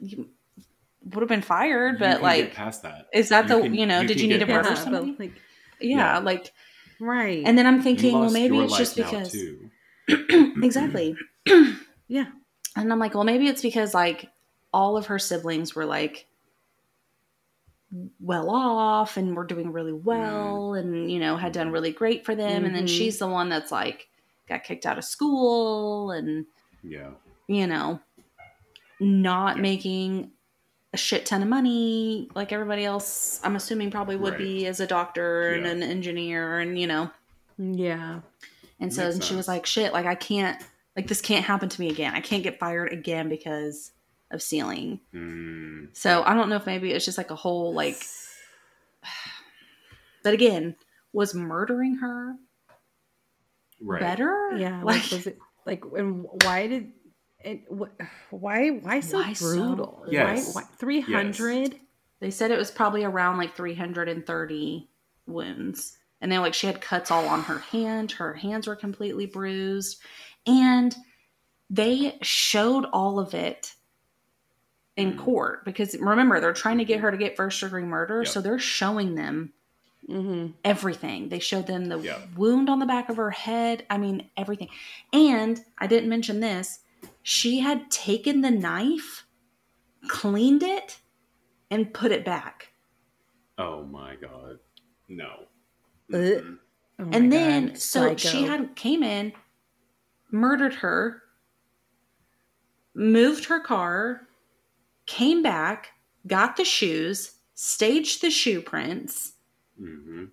[SPEAKER 2] you would have been fired, but like,
[SPEAKER 1] past that.
[SPEAKER 2] is that
[SPEAKER 1] You
[SPEAKER 2] the
[SPEAKER 1] can-
[SPEAKER 2] you know?
[SPEAKER 1] you
[SPEAKER 2] did you need
[SPEAKER 1] get
[SPEAKER 2] to murder
[SPEAKER 1] past
[SPEAKER 3] Yeah,
[SPEAKER 2] somebody?
[SPEAKER 3] like
[SPEAKER 2] yeah,
[SPEAKER 1] Yeah.
[SPEAKER 2] like,
[SPEAKER 3] right.
[SPEAKER 2] and then I'm thinking, well, maybe it's just because
[SPEAKER 1] too.
[SPEAKER 2] exactly.
[SPEAKER 3] yeah.
[SPEAKER 2] And I'm like, well, maybe it's because like all of her siblings were like well off and were doing really well and, you know, had done really great for them. And then
[SPEAKER 3] Mhm.
[SPEAKER 2] she's the one that's like got kicked out of school and,
[SPEAKER 1] Yeah.
[SPEAKER 2] you know, not
[SPEAKER 1] Yeah.
[SPEAKER 2] making a shit ton of money like everybody else, I'm assuming probably would
[SPEAKER 1] Right.
[SPEAKER 2] be as a doctor and an engineer and, you know,
[SPEAKER 3] Yeah.
[SPEAKER 2] And so and she was like, shit, like I can't, like this can't happen to me again. I can't get fired again because of stealing.
[SPEAKER 1] Mm,
[SPEAKER 2] So I don't know if maybe it's just like a whole like, but again, was murdering her
[SPEAKER 1] right.
[SPEAKER 2] better?
[SPEAKER 3] Yeah. Like,
[SPEAKER 2] Like,
[SPEAKER 3] was it like and why did it what why why so
[SPEAKER 2] Why so-
[SPEAKER 3] brutal?
[SPEAKER 1] Yes.
[SPEAKER 3] Why, why 300?
[SPEAKER 2] they said it was probably around like 330 wounds. And they like, she had cuts all on her hand. Her hands were completely bruised. And they showed all of it in
[SPEAKER 1] Mm.
[SPEAKER 2] court because remember, they're trying to get her to get first degree murder.
[SPEAKER 1] Yep.
[SPEAKER 2] So they're showing them
[SPEAKER 3] Mm-hmm.
[SPEAKER 2] everything. They showed them the
[SPEAKER 1] Yeah.
[SPEAKER 2] wound on the back of her head. I mean, everything. And I didn't mention this. She had taken the knife, cleaned it, and put it back.
[SPEAKER 1] Oh my god. No.
[SPEAKER 3] Ugh.
[SPEAKER 1] Mm-mm.
[SPEAKER 3] Oh
[SPEAKER 2] and then
[SPEAKER 3] God,
[SPEAKER 2] so she had came in, murdered her, moved her car, came back, got the shoes, staged the shoe prints,
[SPEAKER 1] Mhm.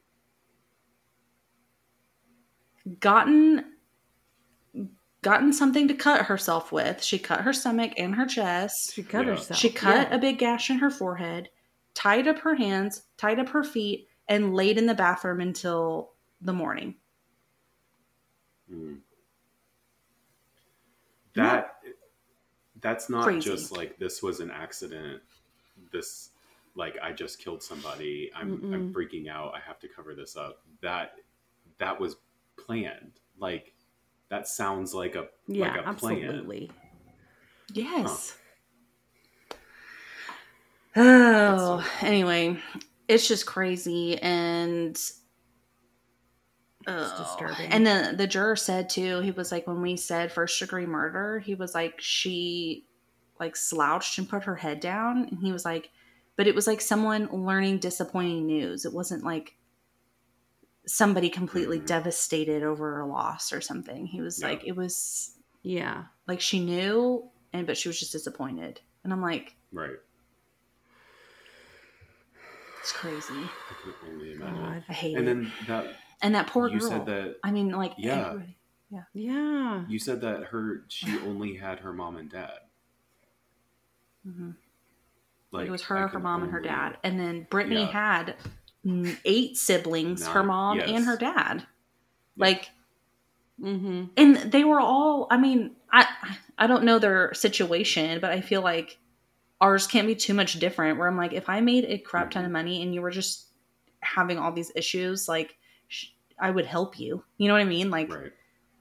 [SPEAKER 2] gotten gotten something to cut herself with. She cut her stomach and her chest.
[SPEAKER 3] she cut
[SPEAKER 1] Yeah.
[SPEAKER 3] herself.
[SPEAKER 2] She cut
[SPEAKER 3] Yeah.
[SPEAKER 2] a big gash in her forehead, tied up her hands, tied up her feet, and laid in the bathroom until the morning.
[SPEAKER 1] Mm. That that's not
[SPEAKER 2] Crazy.
[SPEAKER 1] just like this was an accident. This like I just killed somebody. I'm I'm freaking out. I have to cover this up. That that was planned. Like that sounds like a
[SPEAKER 3] yeah,
[SPEAKER 1] like a plan.
[SPEAKER 3] absolutely.
[SPEAKER 2] Yes.
[SPEAKER 1] That's
[SPEAKER 2] Oh,
[SPEAKER 1] so-
[SPEAKER 2] anyway, it's just crazy and
[SPEAKER 3] It's
[SPEAKER 2] oh.
[SPEAKER 3] disturbing.
[SPEAKER 2] And the the juror said too, he was like when we said first degree murder, he was like she like slouched and put her head down and he was like but it was like someone learning disappointing news. It wasn't like somebody completely
[SPEAKER 1] Mhm.
[SPEAKER 2] devastated over a loss or something. He was
[SPEAKER 1] Yeah.
[SPEAKER 2] like it was
[SPEAKER 3] Yeah.
[SPEAKER 2] like she knew and but she was just disappointed. And I'm like
[SPEAKER 1] Right.
[SPEAKER 2] It's crazy.
[SPEAKER 1] I can only imagine.
[SPEAKER 3] God.
[SPEAKER 2] I hate
[SPEAKER 1] And
[SPEAKER 2] it.
[SPEAKER 1] then that
[SPEAKER 2] and that poor
[SPEAKER 1] you
[SPEAKER 2] girl.
[SPEAKER 1] said that
[SPEAKER 2] I mean, like,
[SPEAKER 1] Yeah.
[SPEAKER 2] everybody-
[SPEAKER 3] Yeah.
[SPEAKER 1] you said that her she only had her mom and dad.
[SPEAKER 2] Mhm.
[SPEAKER 1] Like
[SPEAKER 2] it was her, her
[SPEAKER 1] can
[SPEAKER 2] mom, and her dad, and then Brittany
[SPEAKER 1] Yeah.
[SPEAKER 2] had mm, eight siblings: her mom
[SPEAKER 1] yes.
[SPEAKER 2] and her dad. Like,
[SPEAKER 3] Mm-hmm.
[SPEAKER 2] and they were all. I mean, I I don't know their situation, but I feel like ours can't be too much different. Where I'm like, if I made a crap ton of money and you were just having all these issues, like, sh- I would help you. You know what I mean? Like,
[SPEAKER 1] Right.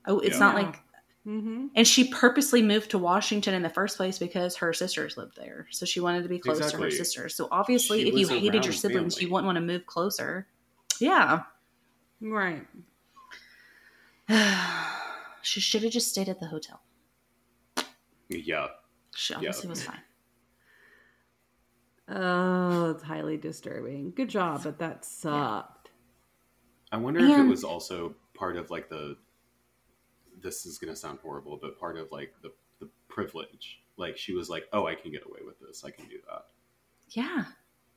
[SPEAKER 2] oh, it's
[SPEAKER 1] Yeah.
[SPEAKER 2] not like
[SPEAKER 3] Mm-hmm.
[SPEAKER 2] And she purposely moved to Washington in the first place because her sisters lived there. So she wanted to be close to her sisters. So obviously,
[SPEAKER 1] She
[SPEAKER 2] if you hated your siblings,
[SPEAKER 1] family.
[SPEAKER 2] you wouldn't want to move closer. Yeah.
[SPEAKER 3] Right.
[SPEAKER 2] she should have just stayed at the hotel.
[SPEAKER 1] Yeah.
[SPEAKER 2] She obviously was fine.
[SPEAKER 3] Oh, it's highly disturbing. Good job, but that sucked.
[SPEAKER 1] I wonder if it was also part of like the. This is gonna sound horrible, but part of like the the privilege. Like she was like, "Oh, I can get away with this. I can do that."
[SPEAKER 2] Yeah.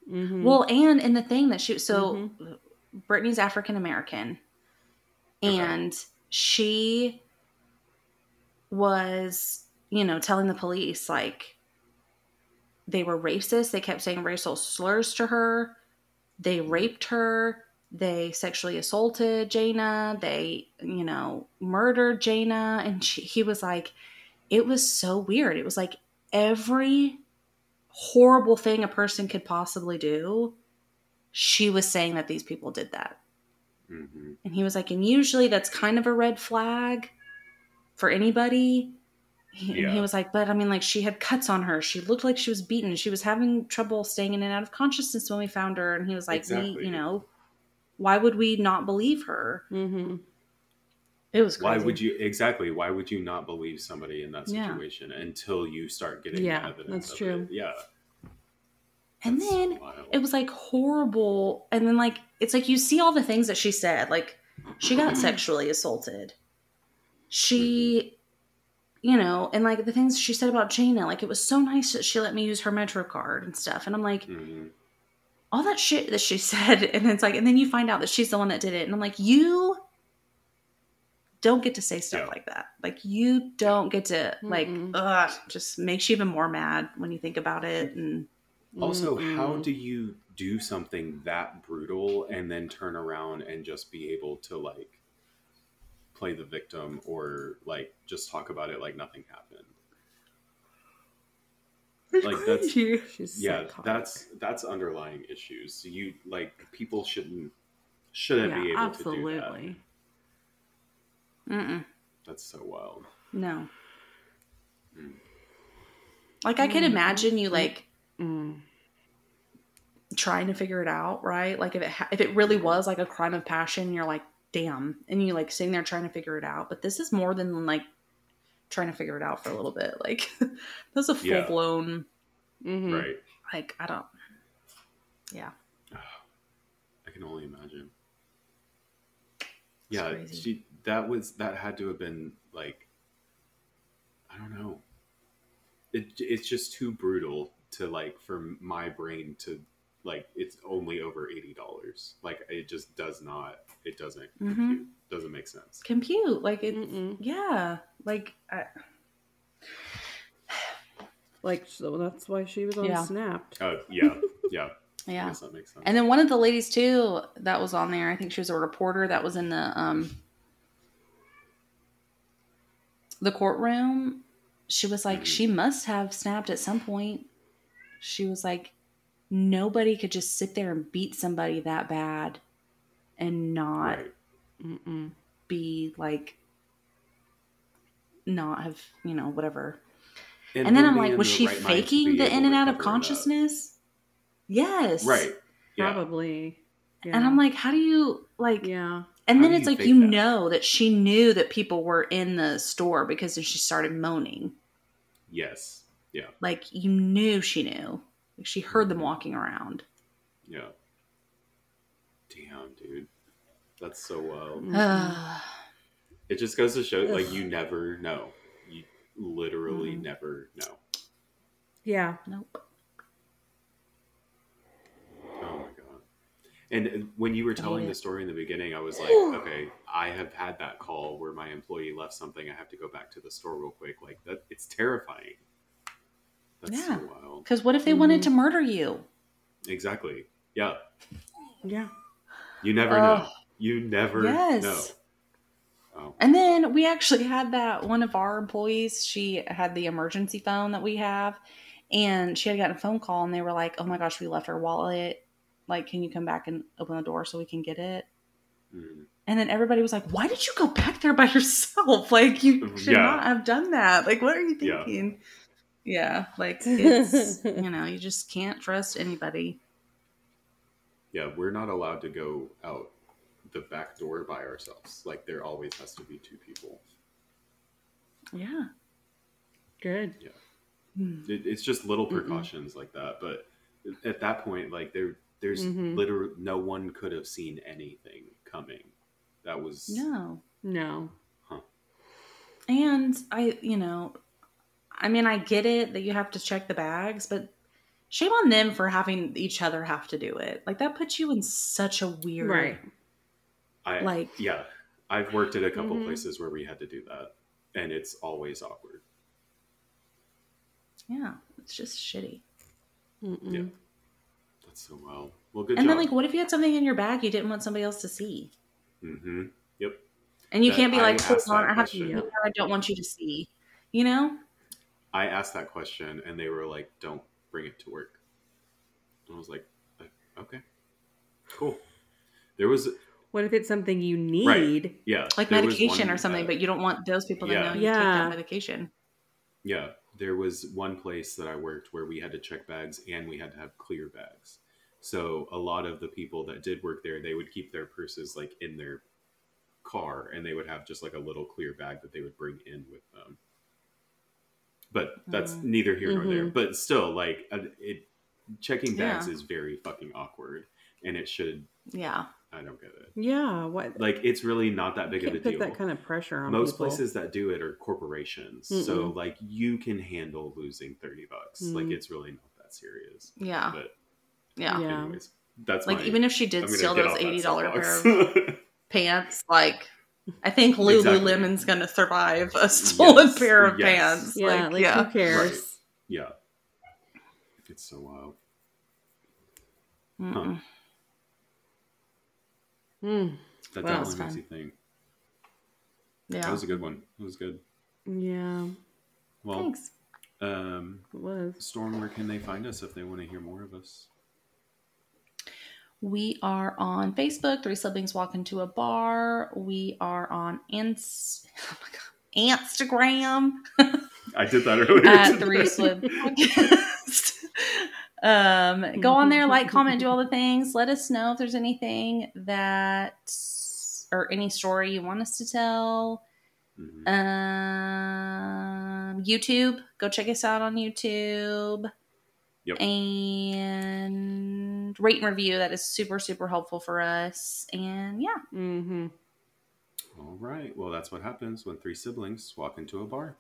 [SPEAKER 3] Mhm.
[SPEAKER 2] Well, and and the thing that she so
[SPEAKER 3] Mm-hmm.
[SPEAKER 2] Brittany's African American,
[SPEAKER 1] Okay.
[SPEAKER 2] and she was, you know, telling the police like they were racist. They kept saying racial slurs to her. They raped her. They sexually assaulted Jayna. They, you know, murdered Jayna. And she, he was like, it was so weird. It was like every horrible thing a person could possibly do, she was saying that these people did that.
[SPEAKER 1] hmm
[SPEAKER 2] And he was like, and usually that's kind of a red flag for anybody. He, And he was like, but I mean, like she had cuts on her. She looked like she was beaten. She was having trouble staying in and out of consciousness when we found her. And he was like, we,
[SPEAKER 1] Exactly.
[SPEAKER 2] you know, why would we not believe her?
[SPEAKER 3] Mhm.
[SPEAKER 2] It was crazy.
[SPEAKER 1] Why would you exactly? Why would you not believe somebody in that
[SPEAKER 2] Yeah.
[SPEAKER 1] situation until you start getting
[SPEAKER 3] Yeah,
[SPEAKER 1] evidence?
[SPEAKER 3] that's
[SPEAKER 1] of
[SPEAKER 3] true.
[SPEAKER 1] It? Yeah,
[SPEAKER 2] And
[SPEAKER 1] that's
[SPEAKER 2] then
[SPEAKER 1] wild.
[SPEAKER 2] it was like horrible. And then like it's like you see all the things that she said. Like she got sexually assaulted. She, you know, and like the things she said about Jayna, like it was so nice that she let me use her Metro card and stuff. And I'm like,
[SPEAKER 1] Mhm.
[SPEAKER 2] all that shit that she said, and it's like, and then you find out that she's the one that did it, and I'm like, you don't get to say stuff
[SPEAKER 1] Yeah.
[SPEAKER 2] like that. Like you don't get to like,
[SPEAKER 3] Mm-mm.
[SPEAKER 2] ugh, just makes you even more mad when you think about it. And
[SPEAKER 1] Also, how
[SPEAKER 3] Mm-mm.
[SPEAKER 1] do you do something that brutal and then turn around and just be able to like play the victim or like just talk about it like nothing happened? Like, that's-
[SPEAKER 3] She's
[SPEAKER 1] yeah
[SPEAKER 3] psychotic.
[SPEAKER 1] that's that's underlying issues so you like people shouldn't shouldn't be able
[SPEAKER 3] yeah,
[SPEAKER 1] to do
[SPEAKER 3] absolutely.
[SPEAKER 2] mm-mm,
[SPEAKER 1] that that's so wild
[SPEAKER 2] no.
[SPEAKER 1] Mm.
[SPEAKER 2] Like I could
[SPEAKER 3] Mm.
[SPEAKER 2] imagine you like
[SPEAKER 3] Mm.
[SPEAKER 2] trying to figure it out, right? Like if it ha- if it really was like a crime of passion, you're like, damn, and you like sitting there trying to figure it out. But this is more than like trying to figure it out for a little bit. Like that's a full
[SPEAKER 1] Yeah.
[SPEAKER 2] blown.
[SPEAKER 3] Mhm.
[SPEAKER 1] right
[SPEAKER 2] Like I don't. Yeah,
[SPEAKER 1] i can only imagine yeah
[SPEAKER 2] crazy.
[SPEAKER 1] she that was that had to have been like i don't know it, it's just too brutal to like for my brain to like it's only over $80 like it just does not it doesn't
[SPEAKER 2] Mhm.
[SPEAKER 1] compute, doesn't make sense
[SPEAKER 2] compute like it.
[SPEAKER 3] Mm-mm.
[SPEAKER 2] Yeah, like I,
[SPEAKER 3] Like so that's why she was on
[SPEAKER 2] Yeah.
[SPEAKER 3] Snapped.
[SPEAKER 1] oh yeah yeah I
[SPEAKER 2] yeah.
[SPEAKER 1] guess that makes sense
[SPEAKER 2] And then one of the ladies too that was on there, I think she was a reporter that was in the um the courtroom. She was like,
[SPEAKER 1] Mhm.
[SPEAKER 2] she must have snapped at some point. She was like, nobody could just sit there and beat somebody that bad and not
[SPEAKER 1] right
[SPEAKER 2] be like not have, you know, whatever. And, then I'm like, was she
[SPEAKER 1] right
[SPEAKER 2] faking the in and out of
[SPEAKER 1] cover that.
[SPEAKER 2] consciousness? Yes.
[SPEAKER 1] right yeah
[SPEAKER 3] Probably. Yeah.
[SPEAKER 2] And I'm like, how do you like
[SPEAKER 3] yeah.
[SPEAKER 2] And then it's
[SPEAKER 1] you
[SPEAKER 2] like you
[SPEAKER 1] that?
[SPEAKER 2] know that she knew that people were in the store because then she started moaning.
[SPEAKER 1] yes yeah
[SPEAKER 2] Like you knew she knew. Like she heard
[SPEAKER 1] Mm-hmm.
[SPEAKER 2] them walking around.
[SPEAKER 1] yeah damn dude that's so wild
[SPEAKER 3] Mhm.
[SPEAKER 1] It just goes to show, like, you never know. You literally
[SPEAKER 2] Mhm.
[SPEAKER 1] never know.
[SPEAKER 3] Yeah.
[SPEAKER 2] nope.
[SPEAKER 1] Oh my god! And uh, when you were telling the story in the beginning, I was like, okay, I have had that call where my employee left something. I have to go back to the store real quick. Like that, it's terrifying. That's
[SPEAKER 2] Yeah.
[SPEAKER 1] so wild.
[SPEAKER 2] Because what if they
[SPEAKER 3] Mhm.
[SPEAKER 2] wanted to murder you?
[SPEAKER 1] Exactly. Yeah.
[SPEAKER 3] Yeah.
[SPEAKER 1] You never
[SPEAKER 2] Ugh.
[SPEAKER 1] know. You never
[SPEAKER 2] Yes.
[SPEAKER 1] know. Oh,
[SPEAKER 2] And then we actually had that one of our employees, she had the emergency phone that we have, and she had gotten a phone call and they were like, Oh my gosh, we left our wallet. Like, can you come back and open the door so we can get it?
[SPEAKER 1] mm.
[SPEAKER 2] And then everybody was like, Why did you go back there by yourself? Like, you should
[SPEAKER 1] Yeah.
[SPEAKER 2] not have done that. Like, what are you thinking? Yeah, like, it's, you know, you just can't trust anybody.
[SPEAKER 1] yeah, we're not allowed to go out the back door by ourselves. Like there always has to be two people.
[SPEAKER 2] Yeah.
[SPEAKER 3] Good.
[SPEAKER 2] Hmm.
[SPEAKER 1] It, it's just little
[SPEAKER 3] Mm-mm.
[SPEAKER 1] precautions like that, but at that point, like there, there's
[SPEAKER 3] Mhm.
[SPEAKER 1] literally no one could have seen anything coming. That was
[SPEAKER 2] No.
[SPEAKER 3] No.
[SPEAKER 2] And I, you know, I mean, I get it that you have to check the bags, but shame on them for having each other have to do it. Like that puts you in such a weird
[SPEAKER 3] Right.
[SPEAKER 1] I
[SPEAKER 2] like
[SPEAKER 1] yeah. I've worked at a couple
[SPEAKER 3] Mhm.
[SPEAKER 1] places where we had to do that, and it's always awkward.
[SPEAKER 2] yeah, it's just shitty.
[SPEAKER 3] Mm-mm.
[SPEAKER 1] Yeah. That's so well. Well, good
[SPEAKER 2] and
[SPEAKER 1] job.
[SPEAKER 2] then like what if you had something in your bag you didn't want somebody else to see?
[SPEAKER 1] mm-hmm. Yep.
[SPEAKER 2] And you
[SPEAKER 1] That-
[SPEAKER 2] can't be
[SPEAKER 1] I
[SPEAKER 2] like, hold on, I have to. I don't want you to see. You know?
[SPEAKER 1] I asked that question, and they were like, "Don't bring it to work." And I was like, "Uh, "Okay, cool." There was
[SPEAKER 3] What if it's something you need?
[SPEAKER 1] Right. yeah,
[SPEAKER 2] Like
[SPEAKER 1] there
[SPEAKER 2] medication or something,
[SPEAKER 1] uh,
[SPEAKER 2] but you don't want those people to
[SPEAKER 1] yeah.
[SPEAKER 2] know you take that medication.
[SPEAKER 1] Yeah, there was one place that I worked where we had to check bags and we had to have clear bags. So a lot of the people that did work there, they would keep their purses like in their car and they would have just like a little clear bag that they would bring in with them. But that's
[SPEAKER 2] Mm.
[SPEAKER 1] neither here nor there.
[SPEAKER 3] Mhm.
[SPEAKER 1] But still, like uh, it, checking bags
[SPEAKER 2] Yeah.
[SPEAKER 1] is very fucking awkward, and it should.
[SPEAKER 2] Yeah.
[SPEAKER 1] I don't get it.
[SPEAKER 3] Yeah. What?
[SPEAKER 1] Like it's really not that big of a
[SPEAKER 3] put
[SPEAKER 1] deal
[SPEAKER 3] that kind of pressure on
[SPEAKER 1] most
[SPEAKER 3] people.
[SPEAKER 1] places that do it are corporations so
[SPEAKER 3] Mm-mm.
[SPEAKER 1] like you can handle losing 30 bucks like
[SPEAKER 3] Mm.
[SPEAKER 1] it's really not that serious
[SPEAKER 2] Yeah.
[SPEAKER 1] but
[SPEAKER 2] Yeah.
[SPEAKER 3] Yeah.
[SPEAKER 1] anyways that's
[SPEAKER 2] Like
[SPEAKER 1] my-
[SPEAKER 2] even if she did steal those eighty dollar pair of pants, like I think
[SPEAKER 1] Exactly.
[SPEAKER 2] Lululemon's gonna survive a stolen
[SPEAKER 1] Yes,
[SPEAKER 2] pair of
[SPEAKER 1] yes.
[SPEAKER 2] pants.
[SPEAKER 3] Yeah.
[SPEAKER 2] like,
[SPEAKER 3] Like,
[SPEAKER 2] yeah.
[SPEAKER 3] who cares?
[SPEAKER 1] yeah it's so wild
[SPEAKER 2] Mm-mm.
[SPEAKER 3] Mm.
[SPEAKER 1] that
[SPEAKER 3] Wow.
[SPEAKER 1] definitely
[SPEAKER 2] That's
[SPEAKER 1] makes
[SPEAKER 2] fun.
[SPEAKER 1] you think
[SPEAKER 2] Yeah.
[SPEAKER 1] that was a good one it was good
[SPEAKER 3] Yeah.
[SPEAKER 1] well
[SPEAKER 2] Thanks.
[SPEAKER 1] um
[SPEAKER 3] It was.
[SPEAKER 1] storm where can they find us if they want to hear more of us
[SPEAKER 2] We are on Facebook, Three Siblings Walk Into a Bar. We are on Inst- oh my God, Instagram
[SPEAKER 1] i did that earlier
[SPEAKER 2] at. Three Podcast. um, go on there, like, comment, do all the things. Let us know if there's anything that or any story you want us to tell.
[SPEAKER 1] Mhm.
[SPEAKER 2] Um, YouTube, go check us out on YouTube.
[SPEAKER 1] Yep.
[SPEAKER 2] And rate and review. That is super, super helpful for us. And yeah,
[SPEAKER 3] Mm-hmm.
[SPEAKER 1] all right well that's what happens when three siblings walk into a bar